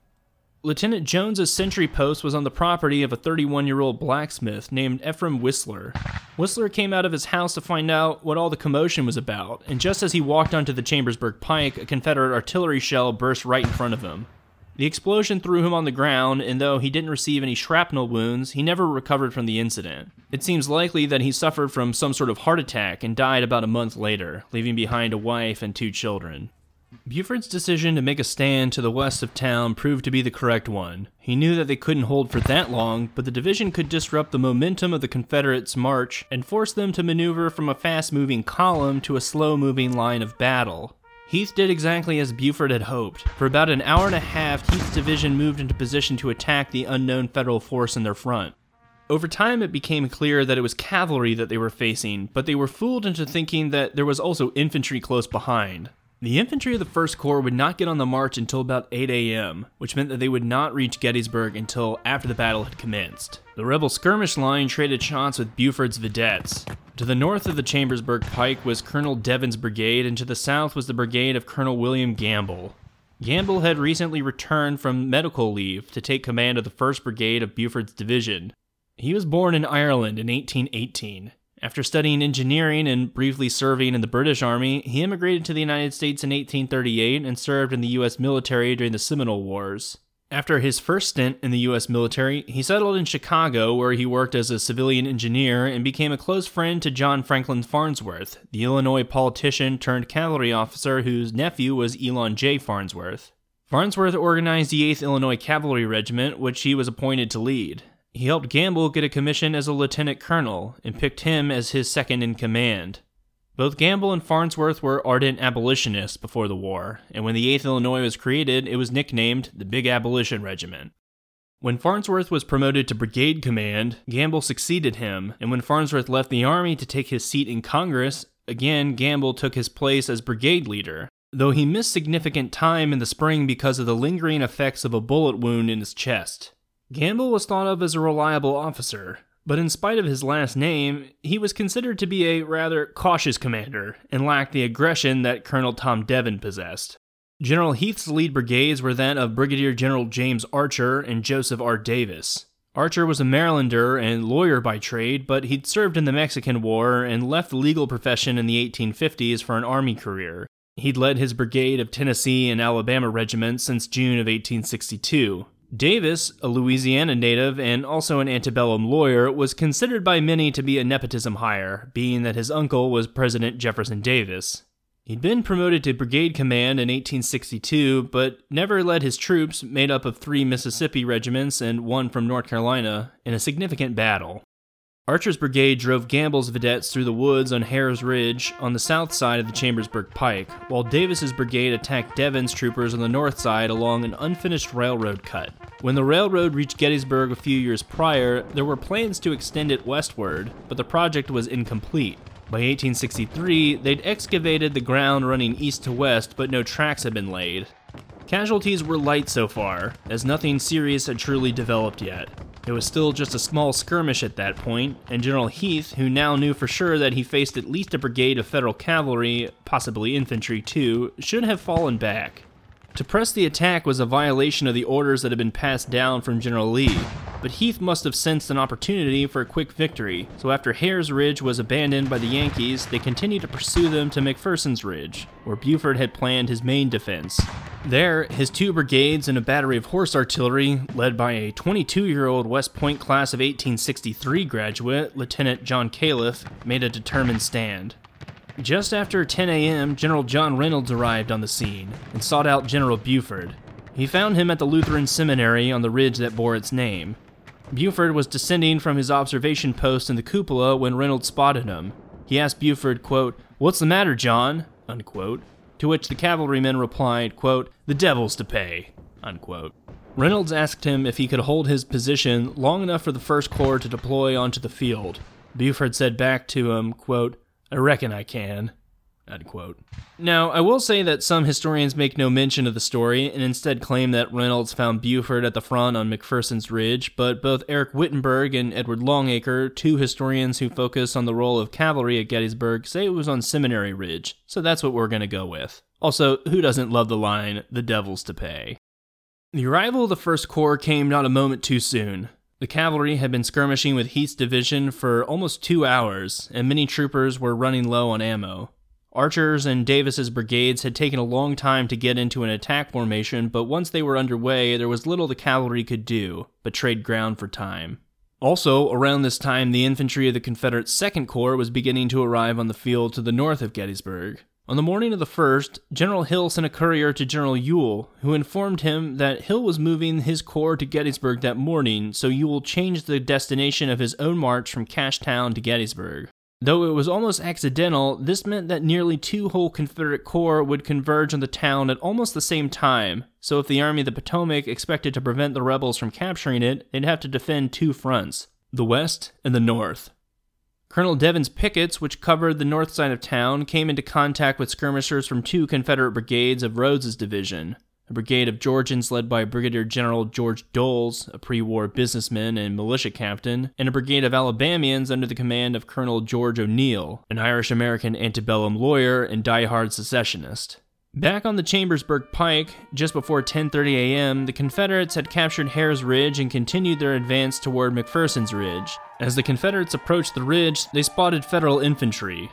Lieutenant Jones's sentry post was on the property of a 31 year old blacksmith named Ephraim Wisler. Wisler came out of his house to find out what all the commotion was about, and just as he walked onto the Chambersburg Pike, a Confederate artillery shell burst right in front of him. The explosion threw him on the ground, and though he didn't receive any shrapnel wounds, he never recovered from the incident. It seems likely that he suffered from some sort of heart attack and died about a month later, leaving behind a wife and two children. Buford's decision to make a stand to the west of town proved to be the correct one. He knew that they couldn't hold for that long, but the division could disrupt the momentum of the Confederates' march and force them to maneuver from a fast moving column to a slow moving line of battle. Heth did exactly as Buford had hoped. For about an hour and a half, Heth's division moved into position to attack the unknown Federal force in their front. Over time, it became clear that it was cavalry that they were facing, but they were fooled into thinking that there was also infantry close behind. The infantry of the 1st Corps would not get on the march until about 8 a.m., which meant that they would not reach Gettysburg until after the battle had commenced. The rebel skirmish line traded shots with Buford's vedettes. To the north of the Chambersburg Pike was Colonel Devin's brigade, and to the south was the brigade of Colonel William Gamble. Gamble had recently returned from medical leave to take command of the 1st Brigade of Buford's division. He was born in Ireland in 1818. After studying engineering and briefly serving in the British Army, he immigrated to the United States in 1838 and served in the U.S. military during the Seminole Wars. After his first stint in the U.S. military, he settled in Chicago, where he worked as a civilian engineer and became a close friend to John Franklin Farnsworth, the Illinois politician turned cavalry officer whose nephew was Elon J. Farnsworth. Farnsworth organized the 8th Illinois Cavalry Regiment, which he was appointed to lead. He helped Gamble get a commission as a lieutenant colonel and picked him as his second in command. Both Gamble and Farnsworth were ardent abolitionists before the war, and when the 8th Illinois was created, it was nicknamed the Big Abolition Regiment. When Farnsworth was promoted to brigade command, Gamble succeeded him, and when Farnsworth left the Army to take his seat in Congress, again Gamble took his place as brigade leader, though he missed significant time in the spring because of the lingering effects of a bullet wound in his chest. Gamble was thought of as a reliable officer, but in spite of his last name, he was considered to be a rather cautious commander and lacked the aggression that Colonel Tom Devin possessed. General Heth's lead brigades were then of Brigadier General James Archer and Joseph R. Davis. Archer was a Marylander and lawyer by trade, but he'd served in the Mexican War and left the legal profession in the 1850s for an army career. He'd led his brigade of Tennessee and Alabama regiments since June of 1862. Davis, a Louisiana native and also an antebellum lawyer, was considered by many to be a nepotism hire, being that his uncle was President Jefferson Davis. He'd been promoted to brigade command in 1862, but never led his troops, made up of three Mississippi regiments and one from North Carolina, in a significant battle. Archer's brigade drove Gamble's vedettes through the woods on Herr's Ridge on the south side of the Chambersburg Pike, while Davis's brigade attacked Devin's troopers on the north side along an unfinished railroad cut. When the railroad reached Gettysburg a few years prior, there were plans to extend it westward, but the project was incomplete. By 1863, they'd excavated the ground running east to west, but no tracks had been laid. Casualties were light so far, as nothing serious had truly developed yet. It was still just a small skirmish at that point, and General Heth, who now knew for sure that he faced at least a brigade of Federal cavalry, possibly infantry too, should have fallen back. To press the attack was a violation of the orders that had been passed down from General Lee, but Heth must have sensed an opportunity for a quick victory, so after Herr's Ridge was abandoned by the Yankees, they continued to pursue them to McPherson's Ridge, where Buford had planned his main defense. There, his two brigades and a battery of horse artillery, led by a 22 year old West Point class of 1863 graduate, Lieutenant John Calef, made a determined stand. Just after 10 a.m., General John Reynolds arrived on the scene and sought out General Buford. He found him at the Lutheran Seminary on the ridge that bore its name. Buford was descending from his observation post in the cupola when Reynolds spotted him. He asked Buford, quote, What's the matter, John? Unquote. To which the cavalryman replied, quote, The devil's to pay. Unquote. Reynolds asked him if he could hold his position long enough for the First Corps to deploy onto the field. Buford said back to him, quote, I reckon I can. Now, I will say that some historians make no mention of the story and instead claim that Reynolds found Buford at the front on McPherson's Ridge, but both Eric Wittenberg and Edward Longacre, two historians who focus on the role of cavalry at Gettysburg, say it was on Seminary Ridge, so that's what we're going to go with. Also, who doesn't love the line, the devil's to pay? The arrival of the First Corps came not a moment too soon. The cavalry had been skirmishing with Heth's division for almost two hours, and many troopers were running low on ammo. Archer's and Davis's brigades had taken a long time to get into an attack formation, but once they were underway, there was little the cavalry could do but trade ground for time. Also, around this time, the infantry of the Confederate Second Corps was beginning to arrive on the field to the north of Gettysburg. On the morning of the 1st, General Hill sent a courier to General Ewell, who informed him that Hill was moving his corps to Gettysburg that morning, so Ewell changed the destination of his own march from Cashtown to Gettysburg. Though it was almost accidental, this meant that nearly two whole Confederate corps would converge on the town at almost the same time, so if the Army of the Potomac expected to prevent the rebels from capturing it, they'd have to defend two fronts the West and the North. Colonel Devin's pickets, which covered the north side of town, came into contact with skirmishers from two Confederate brigades of Rodes's division. A brigade of Georgians led by Brigadier General George Doles, a pre war businessman and militia captain, and a brigade of Alabamians under the command of Colonel George O'Neal, an Irish American antebellum lawyer and die-hard secessionist. Back on the Chambersburg Pike, just before 10:30 a.m., the Confederates had captured Herr's Ridge and continued their advance toward McPherson's Ridge. As the Confederates approached the ridge, they spotted Federal infantry.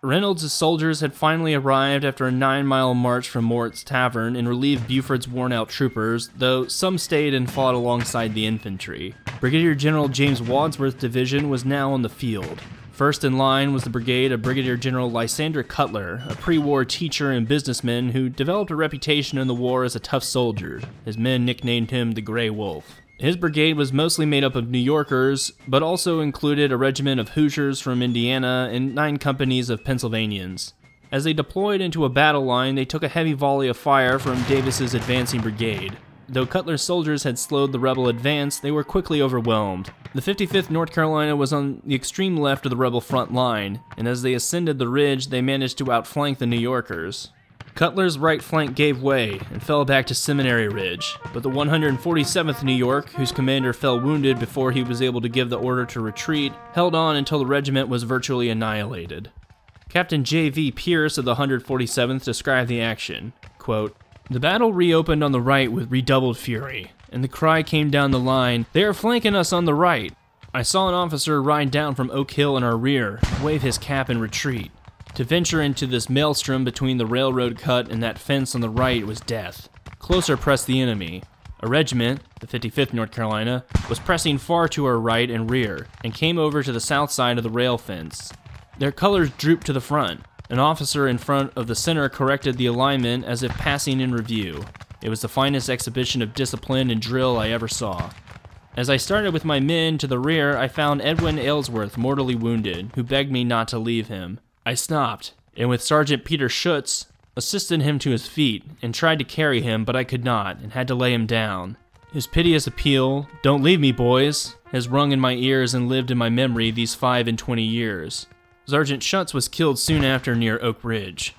Reynolds' soldiers had finally arrived after a nine mile march from Moritz Tavern and relieved Buford's worn out troopers, though some stayed and fought alongside the infantry. Brigadier General James Wadsworth's division was now on the field. First in line was the brigade of Brigadier General Lysander Cutler, a pre war teacher and businessman who developed a reputation in the war as a tough soldier. His men nicknamed him the Grey Wolf. His brigade was mostly made up of New Yorkers, but also included a regiment of Hoosiers from Indiana and nine companies of Pennsylvanians. As they deployed into a battle line, they took a heavy volley of fire from Davis's advancing brigade. Though Cutler's soldiers had slowed the rebel advance, they were quickly overwhelmed. The 55th North Carolina was on the extreme left of the rebel front line, and as they ascended the ridge, they managed to outflank the New Yorkers. Cutler's right flank gave way and fell back to Seminary Ridge, but the 147th New York, whose commander fell wounded before he was able to give the order to retreat, held on until the regiment was virtually annihilated. Captain J.V. Pierce of the 147th described the action. Quote, the battle reopened on the right with redoubled fury, and the cry came down the line, They are flanking us on the right! I saw an officer ride down from Oak Hill in our rear, wave his cap and retreat. To venture into this maelstrom between the railroad cut and that fence on the right was death. Closer pressed the enemy. A regiment, the 55th North Carolina, was pressing far to our right and rear and came over to the south side of the rail fence. Their colors drooped to the front. An officer in front of the center corrected the alignment as if passing in review. It was the finest exhibition of discipline and drill I ever saw. As I started with my men to the rear, I found Edwin Aylesworth mortally wounded, who begged me not to leave him. I stopped, and with Sergeant Peter Schutz, assisted him to his feet and tried to carry him, but I could not and had to lay him down. His piteous appeal, Don't leave me, boys, has rung in my ears and lived in my memory these five and twenty years. Sergeant Schutz was killed soon after near Oak Ridge.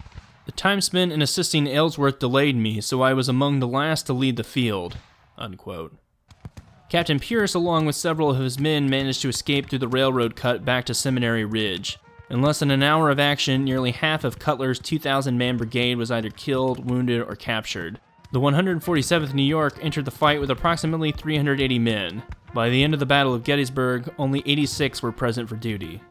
The time spent in assisting Aylesworth delayed me, so I was among the last to leave the field. Unquote. Captain Pierce, along with several of his men, managed to escape through the railroad cut back to Seminary Ridge. In less than an hour of action, nearly half of Cutler's 2,000 man brigade was either killed, wounded, or captured. The 147th New York entered the fight with approximately 380 men. By the end of the Battle of Gettysburg, only 86 were present for duty.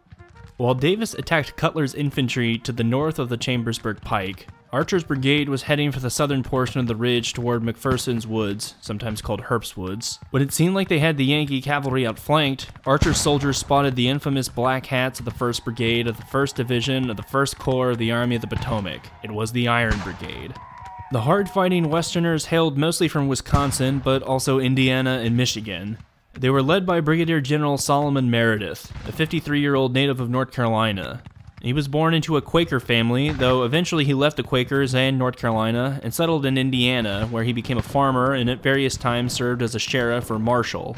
While Davis attacked Cutler's infantry to the north of the Chambersburg Pike, Archer's brigade was heading for the southern portion of the ridge toward McPherson's Woods, sometimes called Herbst Woods. When it seemed like they had the Yankee cavalry outflanked, Archer's soldiers spotted the infamous black hats of the 1st Brigade of the 1st Division of the 1st Corps of the Army of the Potomac. It was the Iron Brigade. The hard fighting Westerners hailed mostly from Wisconsin, but also Indiana and Michigan. They were led by Brigadier General Solomon Meredith, a 53 year old native of North Carolina. He was born into a Quaker family, though eventually he left the Quakers and North Carolina and settled in Indiana, where he became a farmer and at various times served as a sheriff or marshal.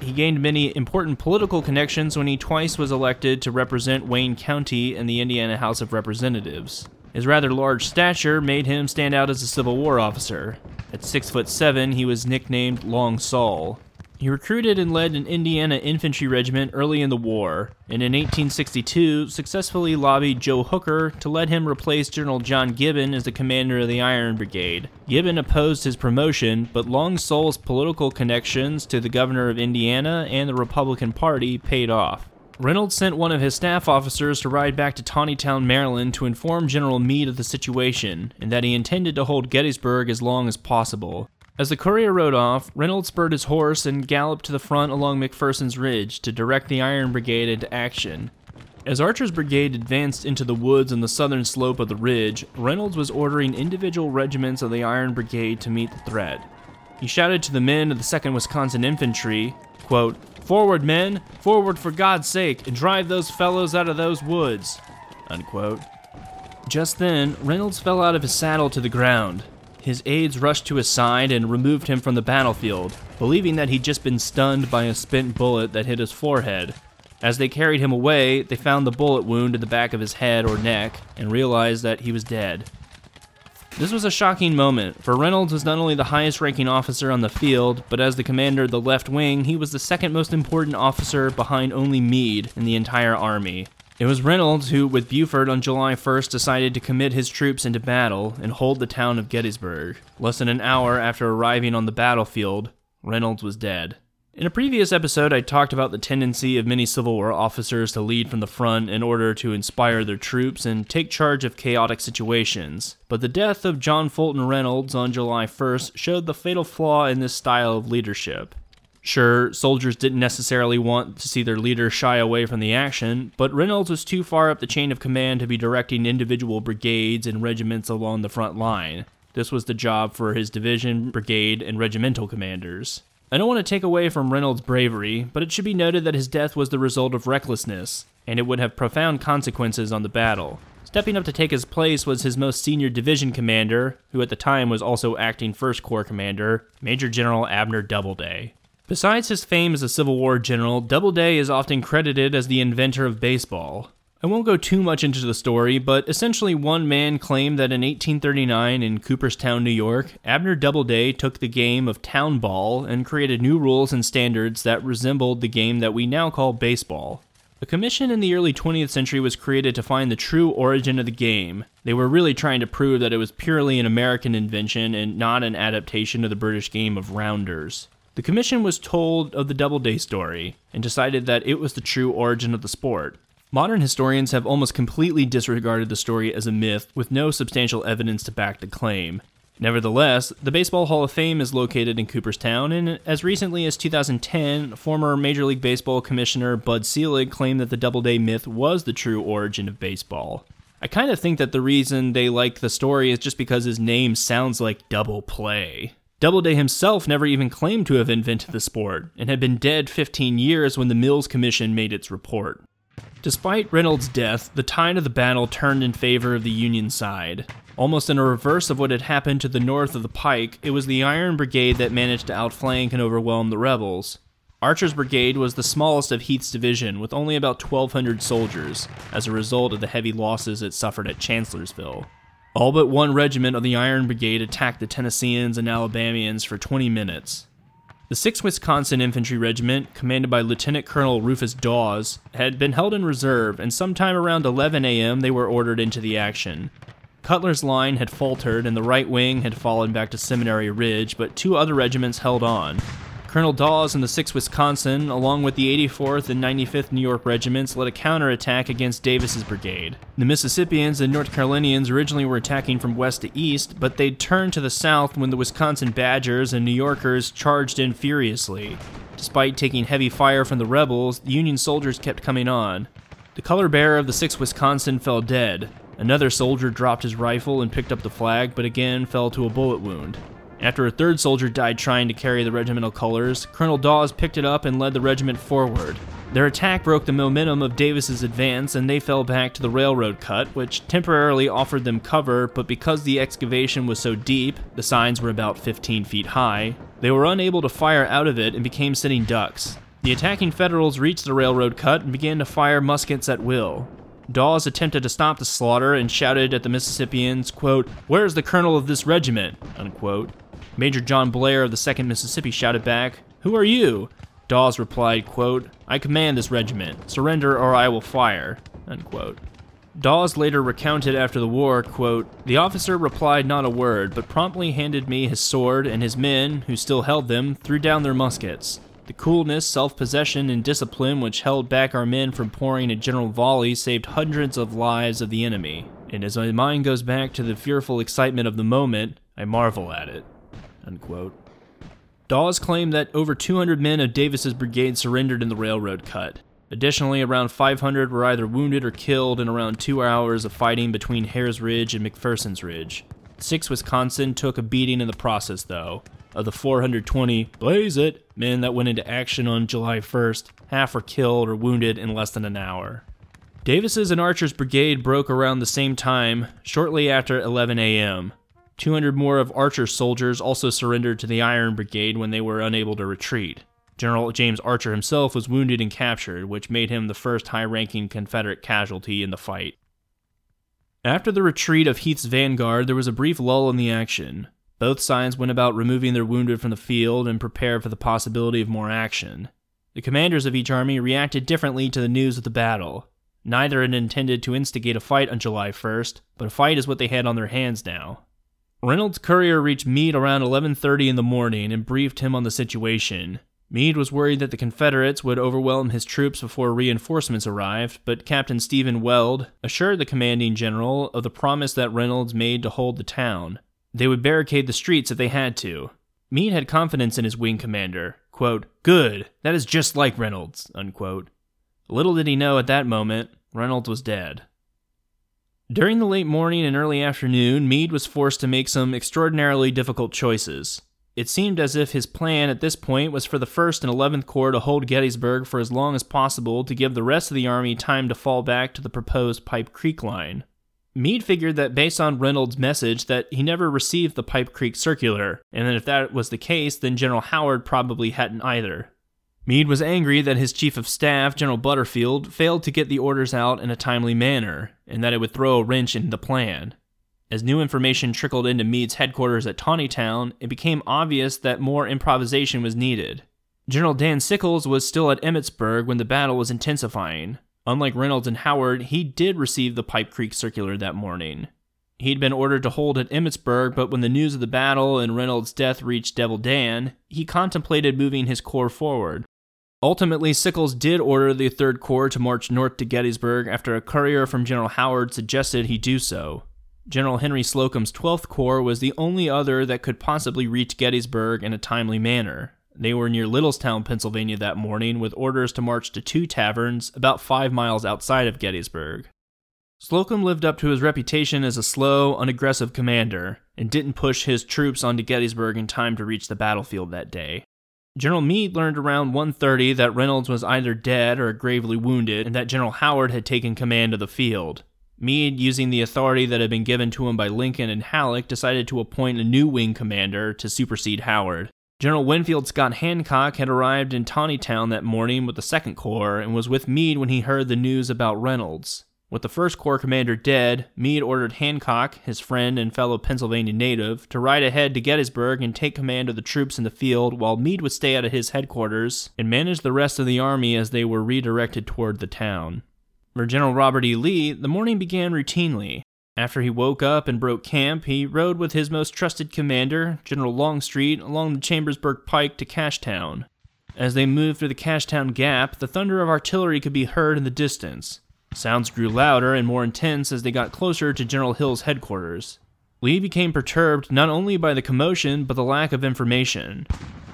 He gained many important political connections when he twice was elected to represent Wayne County in the Indiana House of Representatives. His rather large stature made him stand out as a Civil War officer. At six foot seven, he was nicknamed Long Sol. He recruited and led an Indiana infantry regiment early in the war, and in 1862 successfully lobbied Joe Hooker to let him replace General John Gibbon as the commander of the Iron Brigade. Gibbon opposed his promotion, but Long Sol's political connections to the governor of Indiana and the Republican Party paid off. Reynolds sent one of his staff officers to ride back to Taneytown, Maryland to inform General Meade of the situation and that he intended to hold Gettysburg as long as possible. As the courier rode off, Reynolds spurred his horse and galloped to the front along McPherson's Ridge to direct the Iron Brigade into action. As Archer's brigade advanced into the woods on the southern slope of the ridge, Reynolds was ordering individual regiments of the Iron Brigade to meet the threat. He shouted to the men of the 2nd Wisconsin Infantry, quote, Forward, men! Forward for God's sake, and drive those fellows out of those woods! Unquote. Just then, Reynolds fell out of his saddle to the ground. His aides rushed to his side and removed him from the battlefield, believing that he'd just been stunned by a spent bullet that hit his forehead. As they carried him away, they found the bullet wound in the back of his head or neck and realized that he was dead. This was a shocking moment, for Reynolds was not only the highest ranking officer on the field, but as the commander of the left wing, he was the second most important officer behind only Meade in the entire army. It was Reynolds who, with Buford on July 1st, decided to commit his troops into battle and hold the town of Gettysburg. Less than an hour after arriving on the battlefield, Reynolds was dead. In a previous episode, I talked about the tendency of many Civil War officers to lead from the front in order to inspire their troops and take charge of chaotic situations. But the death of John Fulton Reynolds on July 1st showed the fatal flaw in this style of leadership. Sure, soldiers didn't necessarily want to see their leader shy away from the action, but Reynolds was too far up the chain of command to be directing individual brigades and regiments along the front line. This was the job for his division, brigade, and regimental commanders. I don't want to take away from Reynolds' bravery, but it should be noted that his death was the result of recklessness, and it would have profound consequences on the battle. Stepping up to take his place was his most senior division commander, who at the time was also acting First Corps commander, Major General Abner Doubleday. Besides his fame as a Civil War general, Doubleday is often credited as the inventor of baseball. I won't go too much into the story, but essentially one man claimed that in 1839 in Cooperstown, New York, Abner Doubleday took the game of town ball and created new rules and standards that resembled the game that we now call baseball. A commission in the early 20th century was created to find the true origin of the game. They were really trying to prove that it was purely an American invention and not an adaptation of the British game of rounders. The commission was told of the Doubleday story and decided that it was the true origin of the sport. Modern historians have almost completely disregarded the story as a myth with no substantial evidence to back the claim. Nevertheless, the Baseball Hall of Fame is located in Cooperstown, and as recently as 2010, former Major League Baseball Commissioner Bud Selig claimed that the Doubleday myth was the true origin of baseball. I kind of think that the reason they like the story is just because his name sounds like double play. Doubleday himself never even claimed to have invented the sport, and had been dead 15 years when the Mills Commission made its report. Despite Reynolds' death, the tide of the battle turned in favor of the Union side. Almost in a reverse of what had happened to the north of the Pike, it was the Iron Brigade that managed to outflank and overwhelm the rebels. Archer's Brigade was the smallest of Heth's division, with only about 1,200 soldiers, as a result of the heavy losses it suffered at Chancellorsville. All but one regiment of the Iron Brigade attacked the Tennesseans and Alabamians for 20 minutes. The 6th Wisconsin Infantry Regiment, commanded by Lieutenant Colonel Rufus Dawes, had been held in reserve, and sometime around 11 a.m. they were ordered into the action. Cutler's line had faltered and the right wing had fallen back to Seminary Ridge, but two other regiments held on. Colonel Dawes and the 6th Wisconsin, along with the 84th and 95th New York regiments, led a counterattack against Davis's brigade. The Mississippians and North Carolinians originally were attacking from west to east, but they'd turned to the south when the Wisconsin Badgers and New Yorkers charged in furiously. Despite taking heavy fire from the rebels, the Union soldiers kept coming on. The color bearer of the 6th Wisconsin fell dead. Another soldier dropped his rifle and picked up the flag, but again fell to a bullet wound. After a third soldier died trying to carry the regimental colors, Colonel Dawes picked it up and led the regiment forward. Their attack broke the momentum of Davis's advance, and they fell back to the railroad cut, which temporarily offered them cover, but because the excavation was so deep, the signs were about 15 feet high, they were unable to fire out of it and became sitting ducks. The attacking Federals reached the railroad cut and began to fire muskets at will. Dawes attempted to stop the slaughter and shouted at the Mississippians, quote, Where is the colonel of this regiment? Unquote. Major John Blair of the 2nd Mississippi shouted back, Who are you? Dawes replied, quote, I command this regiment. Surrender or I will fire. Unquote. Dawes later recounted after the war, quote, The officer replied not a word, but promptly handed me his sword, and his men, who still held them, threw down their muskets. The coolness, self possession, and discipline which held back our men from pouring a general volley saved hundreds of lives of the enemy. And as my mind goes back to the fearful excitement of the moment, I marvel at it. Unquote. Dawes claimed that over 200 men of Davis's brigade surrendered in the railroad cut. Additionally, around 500 were either wounded or killed in around two hours of fighting between Herr's Ridge and McPherson's Ridge. 6 Wisconsin took a beating in the process, though, of the 420 blaze it men that went into action on July 1st, half were killed or wounded in less than an hour. Davis's and Archer's brigade broke around the same time, shortly after 11 a.m. 200 more of Archer's soldiers also surrendered to the Iron Brigade when they were unable to retreat. General James Archer himself was wounded and captured, which made him the first high ranking Confederate casualty in the fight. After the retreat of Heth's vanguard, there was a brief lull in the action. Both sides went about removing their wounded from the field and prepared for the possibility of more action. The commanders of each army reacted differently to the news of the battle. Neither had intended to instigate a fight on July 1st, but a fight is what they had on their hands now. Reynolds' courier reached Meade around 11:30 in the morning and briefed him on the situation. Meade was worried that the Confederates would overwhelm his troops before reinforcements arrived, but Captain Stephen Weld assured the commanding general of the promise that Reynolds made to hold the town. They would barricade the streets if they had to. Meade had confidence in his wing commander. Quote, Good, that is just like Reynolds. Unquote. Little did he know at that moment, Reynolds was dead. During the late morning and early afternoon, Meade was forced to make some extraordinarily difficult choices. It seemed as if his plan at this point was for the 1st and 11th Corps to hold Gettysburg for as long as possible to give the rest of the army time to fall back to the proposed Pipe Creek line. Meade figured that based on Reynolds' message that he never received the Pipe Creek circular, and that if that was the case, then General Howard probably hadn't either. Meade was angry that his chief of staff, General Butterfield, failed to get the orders out in a timely manner, and that it would throw a wrench in the plan. As new information trickled into Meade's headquarters at Taneytown, it became obvious that more improvisation was needed. General Dan Sickles was still at Emmitsburg when the battle was intensifying, Unlike Reynolds and Howard, he did receive the Pipe Creek circular that morning. He'd been ordered to hold at Emmitsburg, but when the news of the battle and Reynolds' death reached Devil Dan, he contemplated moving his corps forward. Ultimately, Sickles did order the Third Corps to march north to Gettysburg after a courier from General Howard suggested he do so. General Henry Slocum's 12th Corps was the only other that could possibly reach Gettysburg in a timely manner. They were near Littlestown, Pennsylvania that morning with orders to march to two taverns about five miles outside of Gettysburg. Slocum lived up to his reputation as a slow, unaggressive commander and didn't push his troops onto Gettysburg in time to reach the battlefield that day. General Meade learned around 1:30 that Reynolds was either dead or gravely wounded and that General Howard had taken command of the field. Meade, using the authority that had been given to him by Lincoln and Halleck, decided to appoint a new wing commander to supersede Howard. General Winfield Scott Hancock had arrived in Taneytown that morning with the 2nd Corps and was with Meade when he heard the news about Reynolds. With the 1st Corps commander dead, Meade ordered Hancock, his friend and fellow Pennsylvania native, to ride ahead to Gettysburg and take command of the troops in the field while Meade would stay out of his headquarters and manage the rest of the army as they were redirected toward the town. For General Robert E. Lee, the morning began routinely. After he woke up and broke camp, he rode with his most trusted commander, General Longstreet, along the Chambersburg Pike to Cashtown. As they moved through the Cashtown Gap, the thunder of artillery could be heard in the distance. Sounds grew louder and more intense as they got closer to General Hill's headquarters. Lee became perturbed not only by the commotion but the lack of information.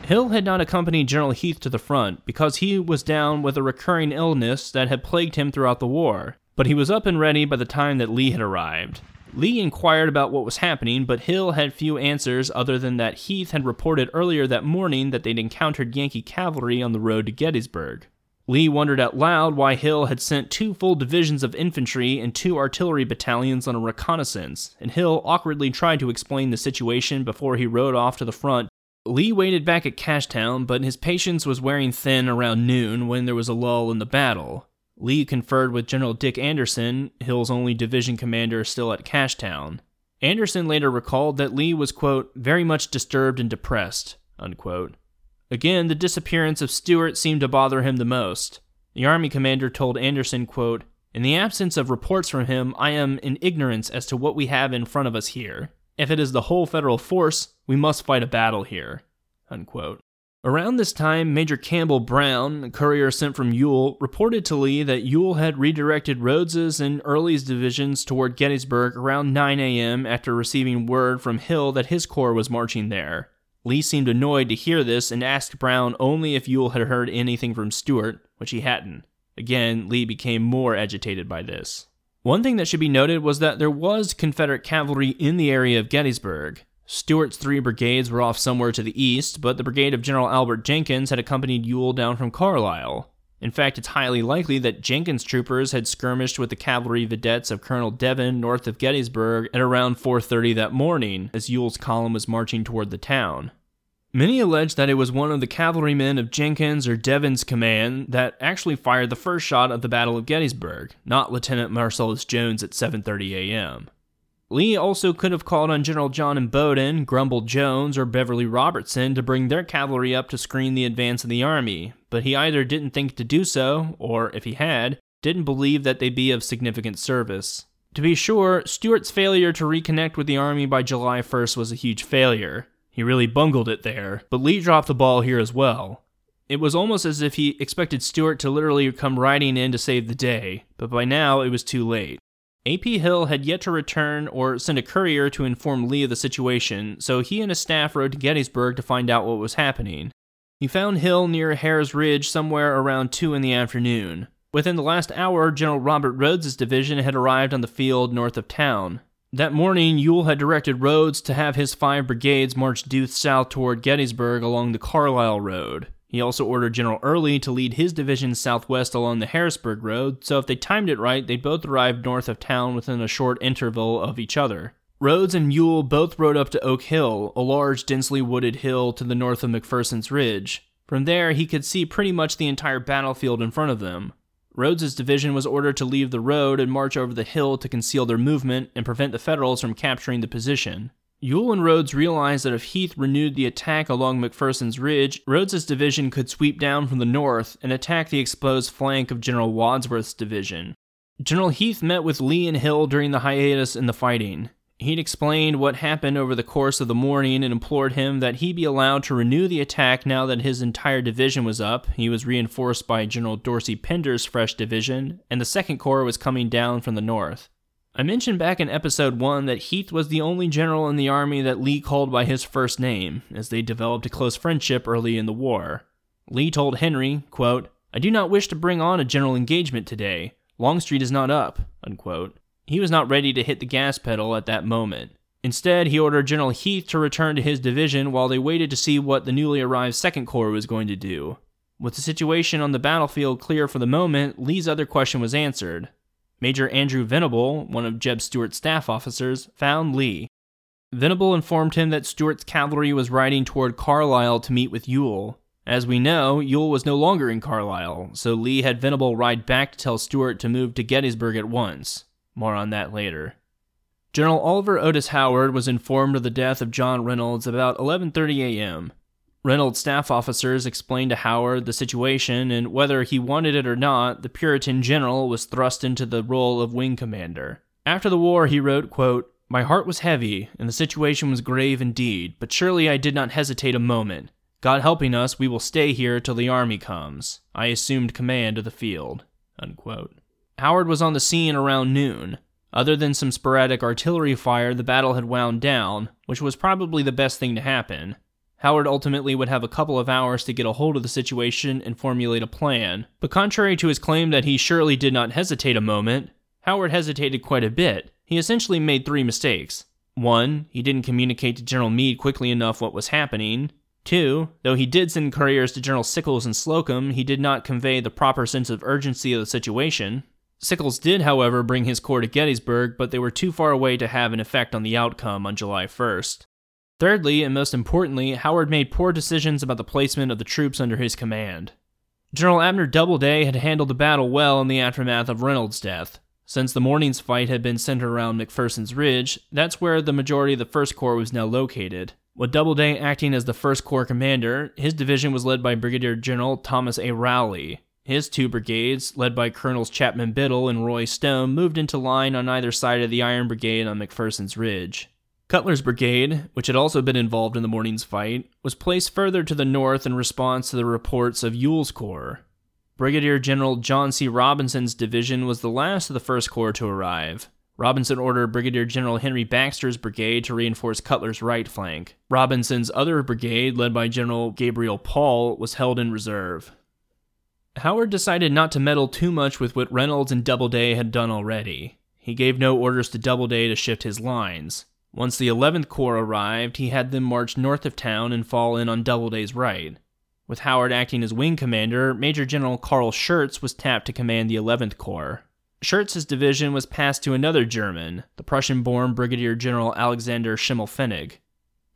Hill had not accompanied General Heth to the front because he was down with a recurring illness that had plagued him throughout the war, but he was up and ready by the time that Lee had arrived. Lee inquired about what was happening, but Hill had few answers other than that Heth had reported earlier that morning that they'd encountered Yankee cavalry on the road to Gettysburg. Lee wondered out loud why Hill had sent two full divisions of infantry and two artillery battalions on a reconnaissance, and Hill awkwardly tried to explain the situation before he rode off to the front. Lee waited back at Cashtown, but his patience was wearing thin around noon when there was a lull in the battle. Lee conferred with General Dick Anderson, Hill's only division commander still at Cashtown. Anderson later recalled that Lee was, quote, very much disturbed and depressed, unquote. Again, the disappearance of Stuart seemed to bother him the most. The army commander told Anderson, quote, In the absence of reports from him, I am in ignorance as to what we have in front of us here. If it is the whole federal force, we must fight a battle here. Unquote. Around this time, Major Campbell Brown, a courier sent from Ewell, reported to Lee that Ewell had redirected Rodes's and Early's divisions toward Gettysburg around 9 a.m. after receiving word from Hill that his corps was marching there. Lee seemed annoyed to hear this and asked Brown only if Ewell had heard anything from Stuart, which he hadn't. Again, Lee became more agitated by this. One thing that should be noted was that there was Confederate cavalry in the area of Gettysburg. Stuart's three brigades were off somewhere to the east, but the brigade of General Albert Jenkins had accompanied Ewell down from Carlisle. In fact, it's highly likely that Jenkins' troopers had skirmished with the cavalry vedettes of Colonel Devin north of Gettysburg at around 4:30 that morning as Ewell's column was marching toward the town. Many allege that it was one of the cavalrymen of Jenkins or Devin's command that actually fired the first shot of the Battle of Gettysburg, not Lieutenant Marcellus Jones at 7:30 a.m. Lee also could have called on General John Imboden, Grumble Jones, or Beverly Robertson to bring their cavalry up to screen the advance of the army, but he either didn't think to do so, or if he had, didn't believe that they'd be of significant service. To be sure, Stuart's failure to reconnect with the army by July 1st was a huge failure. He really bungled it there, but Lee dropped the ball here as well. It was almost as if he expected Stuart to literally come riding in to save the day, but by now it was too late. A.P. Hill had yet to return or send a courier to inform Lee of the situation, so he and his staff rode to Gettysburg to find out what was happening. He found Hill near Herr's Ridge somewhere around 2 in the afternoon. Within the last hour, General Robert Rodes's division had arrived on the field north of town. That morning, Ewell had directed Rodes to have his five brigades march due south toward Gettysburg along the Carlisle Road. He also ordered General Early to lead his division southwest along the Harrisburg Road, so if they timed it right, they'd both arrive north of town within a short interval of each other. Rodes and Ewell both rode up to Oak Hill, a large, densely wooded hill to the north of McPherson's Ridge. From there, he could see pretty much the entire battlefield in front of them. Rodes's division was ordered to leave the road and march over the hill to conceal their movement and prevent the Federals from capturing the position. Ewell and Rodes realized that if Heth renewed the attack along McPherson's Ridge, Rodes's division could sweep down from the north and attack the exposed flank of General Wadsworth's division. General Heth met with Lee and Hill during the hiatus in the fighting. He'd explained what happened over the course of the morning and implored him that he be allowed to renew the attack now that his entire division was up. He was reinforced by General Dorsey Pender's fresh division, and the Second Corps was coming down from the north. I mentioned back in episode 1 that Heth was the only general in the army that Lee called by his first name, as they developed a close friendship early in the war. Lee told Henry, quote, I do not wish to bring on a general engagement today. Longstreet is not up. Unquote. He was not ready to hit the gas pedal at that moment. Instead, he ordered General Heth to return to his division while they waited to see what the newly arrived Second Corps was going to do. With the situation on the battlefield clear for the moment, Lee's other question was answered. Major Andrew Venable, one of Jeb Stuart's staff officers, found Lee. Venable informed him that Stuart's cavalry was riding toward Carlisle to meet with Ewell. As we know, Ewell was no longer in Carlisle, so Lee had Venable ride back to tell Stuart to move to Gettysburg at once. More on that later. General Oliver Otis Howard was informed of the death of John Reynolds about 11:30 a.m. Reynolds' staff officers explained to Howard the situation, and whether he wanted it or not, the Puritan general was thrust into the role of wing commander. After the war, he wrote, quote, My heart was heavy, and the situation was grave indeed, but surely I did not hesitate a moment. God helping us, we will stay here till the army comes. I assumed command of the field. Unquote. Howard was on the scene around noon. Other than some sporadic artillery fire, the battle had wound down, which was probably the best thing to happen. Howard ultimately would have a couple of hours to get a hold of the situation and formulate a plan. But contrary to his claim that he surely did not hesitate a moment, Howard hesitated quite a bit. He essentially made three mistakes. One, he didn't communicate to General Meade quickly enough what was happening. Two, though he did send couriers to General Sickles and Slocum, he did not convey the proper sense of urgency of the situation. Sickles did, however, bring his corps to Gettysburg, but they were too far away to have an effect on the outcome on July 1st. Thirdly, and most importantly, Howard made poor decisions about the placement of the troops under his command. General Abner Doubleday had handled the battle well in the aftermath of Reynolds' death. Since the morning's fight had been centered around McPherson's Ridge, that's where the majority of the 1st Corps was now located. With Doubleday acting as the 1st Corps commander, his division was led by Brigadier General Thomas A. Rowley. His two brigades, led by Colonels Chapman Biddle and Roy Stone, moved into line on either side of the Iron Brigade on McPherson's Ridge. Cutler's brigade, which had also been involved in the morning's fight, was placed further to the north in response to the reports of Ewell's Corps. Brigadier General John C. Robinson's division was the last of the First Corps to arrive. Robinson ordered Brigadier General Henry Baxter's brigade to reinforce Cutler's right flank. Robinson's other brigade, led by General Gabriel Paul, was held in reserve. Howard decided not to meddle too much with what Reynolds and Doubleday had done already. He gave no orders to Doubleday to shift his lines. Once the 11th Corps arrived, he had them march north of town and fall in on Doubleday's right. With Howard acting as wing commander, Major General Carl Schurz was tapped to command the 11th Corps. Schurz's division was passed to another German, the Prussian born Brigadier General Alexander Schimmelfennig.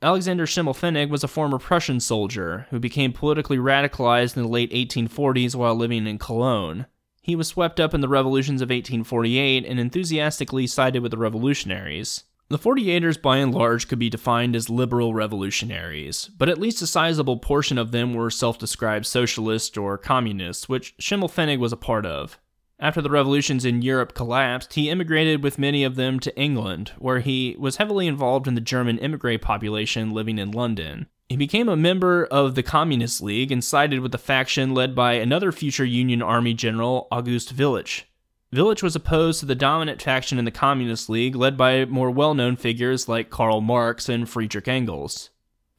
Alexander Schimmelfennig was a former Prussian soldier who became politically radicalized in the late 1840s while living in Cologne. He was swept up in the revolutions of 1848 and enthusiastically sided with the revolutionaries. The 48ers, by and large, could be defined as liberal revolutionaries, but at least a sizable portion of them were self described socialists or communists, which Schimmelfennig was a part of. After the revolutions in Europe collapsed, he immigrated with many of them to England, where he was heavily involved in the German immigrant population living in London. He became a member of the Communist League and sided with the faction led by another future Union Army general, August Willich. Willich was opposed to the dominant faction in the Communist League, led by more well known figures like Karl Marx and Friedrich Engels.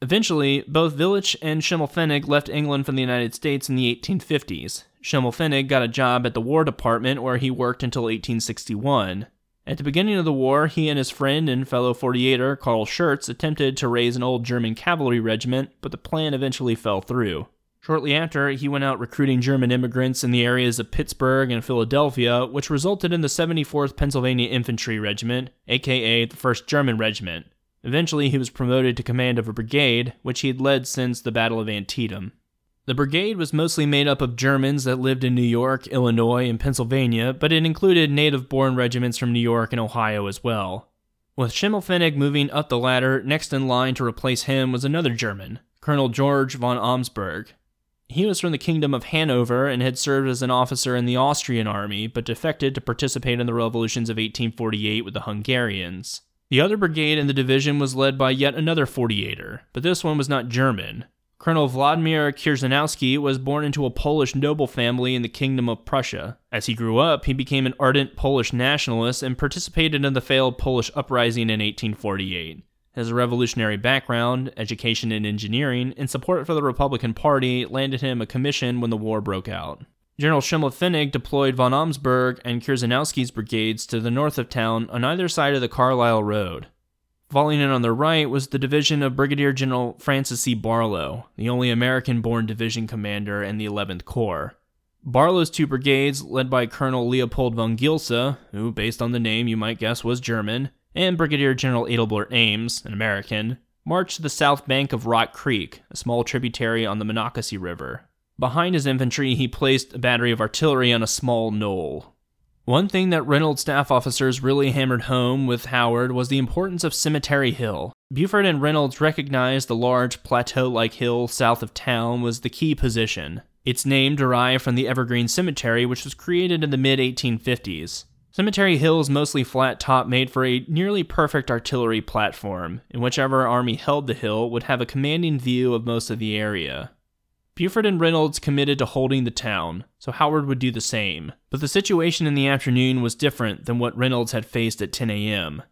Eventually, both Willich and Schimmelfennig left England for the United States in the 1850s. Schimmelfennig got a job at the War Department where he worked until 1861. At the beginning of the war, he and his friend and fellow 48er Carl Schurz attempted to raise an old German cavalry regiment, but the plan eventually fell through. Shortly after, he went out recruiting German immigrants in the areas of Pittsburgh and Philadelphia, which resulted in the 74th Pennsylvania Infantry Regiment, aka the 1st German Regiment. Eventually, he was promoted to command of a brigade, which he had led since the Battle of Antietam. The brigade was mostly made up of Germans that lived in New York, Illinois, and Pennsylvania, but it included native born regiments from New York and Ohio as well. With Schimmelfennig moving up the ladder, next in line to replace him was another German, Colonel George von Amsberg. He was from the Kingdom of Hanover and had served as an officer in the Austrian army, but defected to participate in the revolutions of 1848 with the Hungarians. The other brigade in the division was led by yet another 48er, but this one was not German. Colonel Vladimir Krzyzanowski was born into a Polish noble family in the Kingdom of Prussia. As he grew up, he became an ardent Polish nationalist and participated in the failed Polish uprising in 1848. His revolutionary background, education in engineering, and support for the Republican Party landed him a commission when the war broke out. General Schimmelfennig deployed von Amsberg and Krzyzanowski's brigades to the north of town on either side of the Carlisle Road. Falling in on the right was the division of Brigadier General Francis C. Barlow, the only American born division commander in the 11th Corps. Barlow's two brigades, led by Colonel Leopold von Gilsa, who, based on the name you might guess was German, and Brigadier General Adelbert Ames, an American, marched to the south bank of Rock Creek, a small tributary on the Monocacy River. Behind his infantry, he placed a battery of artillery on a small knoll. One thing that Reynolds staff officers really hammered home with Howard was the importance of Cemetery Hill. Buford and Reynolds recognized the large plateau like hill south of town was the key position. Its name derived from the Evergreen Cemetery, which was created in the mid 1850s. Cemetery Hill is mostly flat top made for a nearly perfect artillery platform, and whichever army held the hill would have a commanding view of most of the area. Buford and Reynolds committed to holding the town, so Howard would do the same. But the situation in the afternoon was different than what Reynolds had faced at 10 a.m.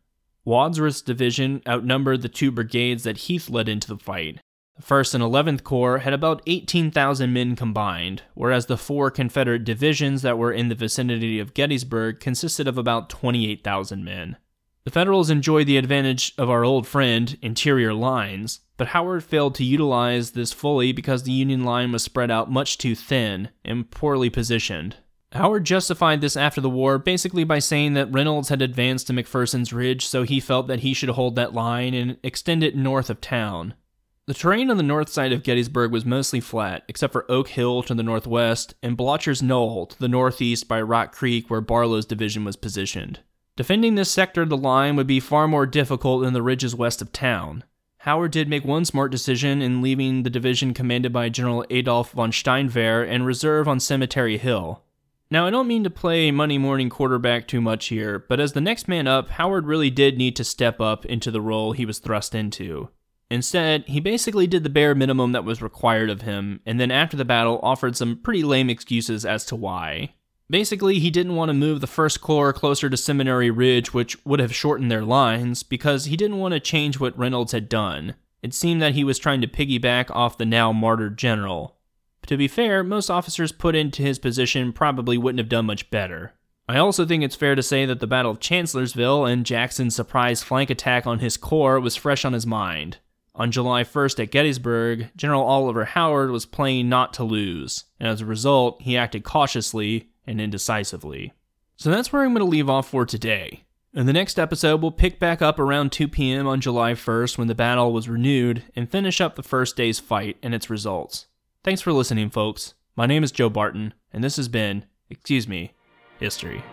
Wadsworth's division outnumbered the two brigades that Heth led into the fight. The 1st and 11th Corps had about 18,000 men combined, whereas the four Confederate divisions that were in the vicinity of Gettysburg consisted of about 28,000 men. The Federals enjoyed the advantage of our old friend, interior lines, but Howard failed to utilize this fully because the Union line was spread out much too thin and poorly positioned. Howard justified this after the war basically by saying that Reynolds had advanced to McPherson's Ridge, so he felt that he should hold that line and extend it north of town. The terrain on the north side of Gettysburg was mostly flat, except for Oak Hill to the northwest and Blocher's Knoll to the northeast by Rock Creek, where Barlow's division was positioned. Defending this sector of the line would be far more difficult than the ridges west of town. Howard did make one smart decision in leaving the division commanded by General Adolf von Steinwehr and reserve on Cemetery Hill. Now, I don't mean to play Monday morning quarterback too much here, but as the next man up, Howard really did need to step up into the role he was thrust into. Instead, he basically did the bare minimum that was required of him, and then after the battle offered some pretty lame excuses as to why. Basically, he didn't want to move the First Corps closer to Seminary Ridge, which would have shortened their lines, because he didn't want to change what Reynolds had done. It seemed that he was trying to piggyback off the now martyred general. To be fair, most officers put into his position probably wouldn't have done much better. I also think it's fair to say that the Battle of Chancellorsville and Jackson's surprise flank attack on his corps was fresh on his mind. On July 1st at Gettysburg, General Oliver Howard was playing not to lose, and as a result, he acted cautiously and indecisively. So that's where I'm going to leave off for today. In the next episode, we'll pick back up around 2 p.m. on July 1st when the battle was renewed and finish up the first day's fight and its results. Thanks for listening, folks. My name is Joe Barton, and this has been, excuse me, history.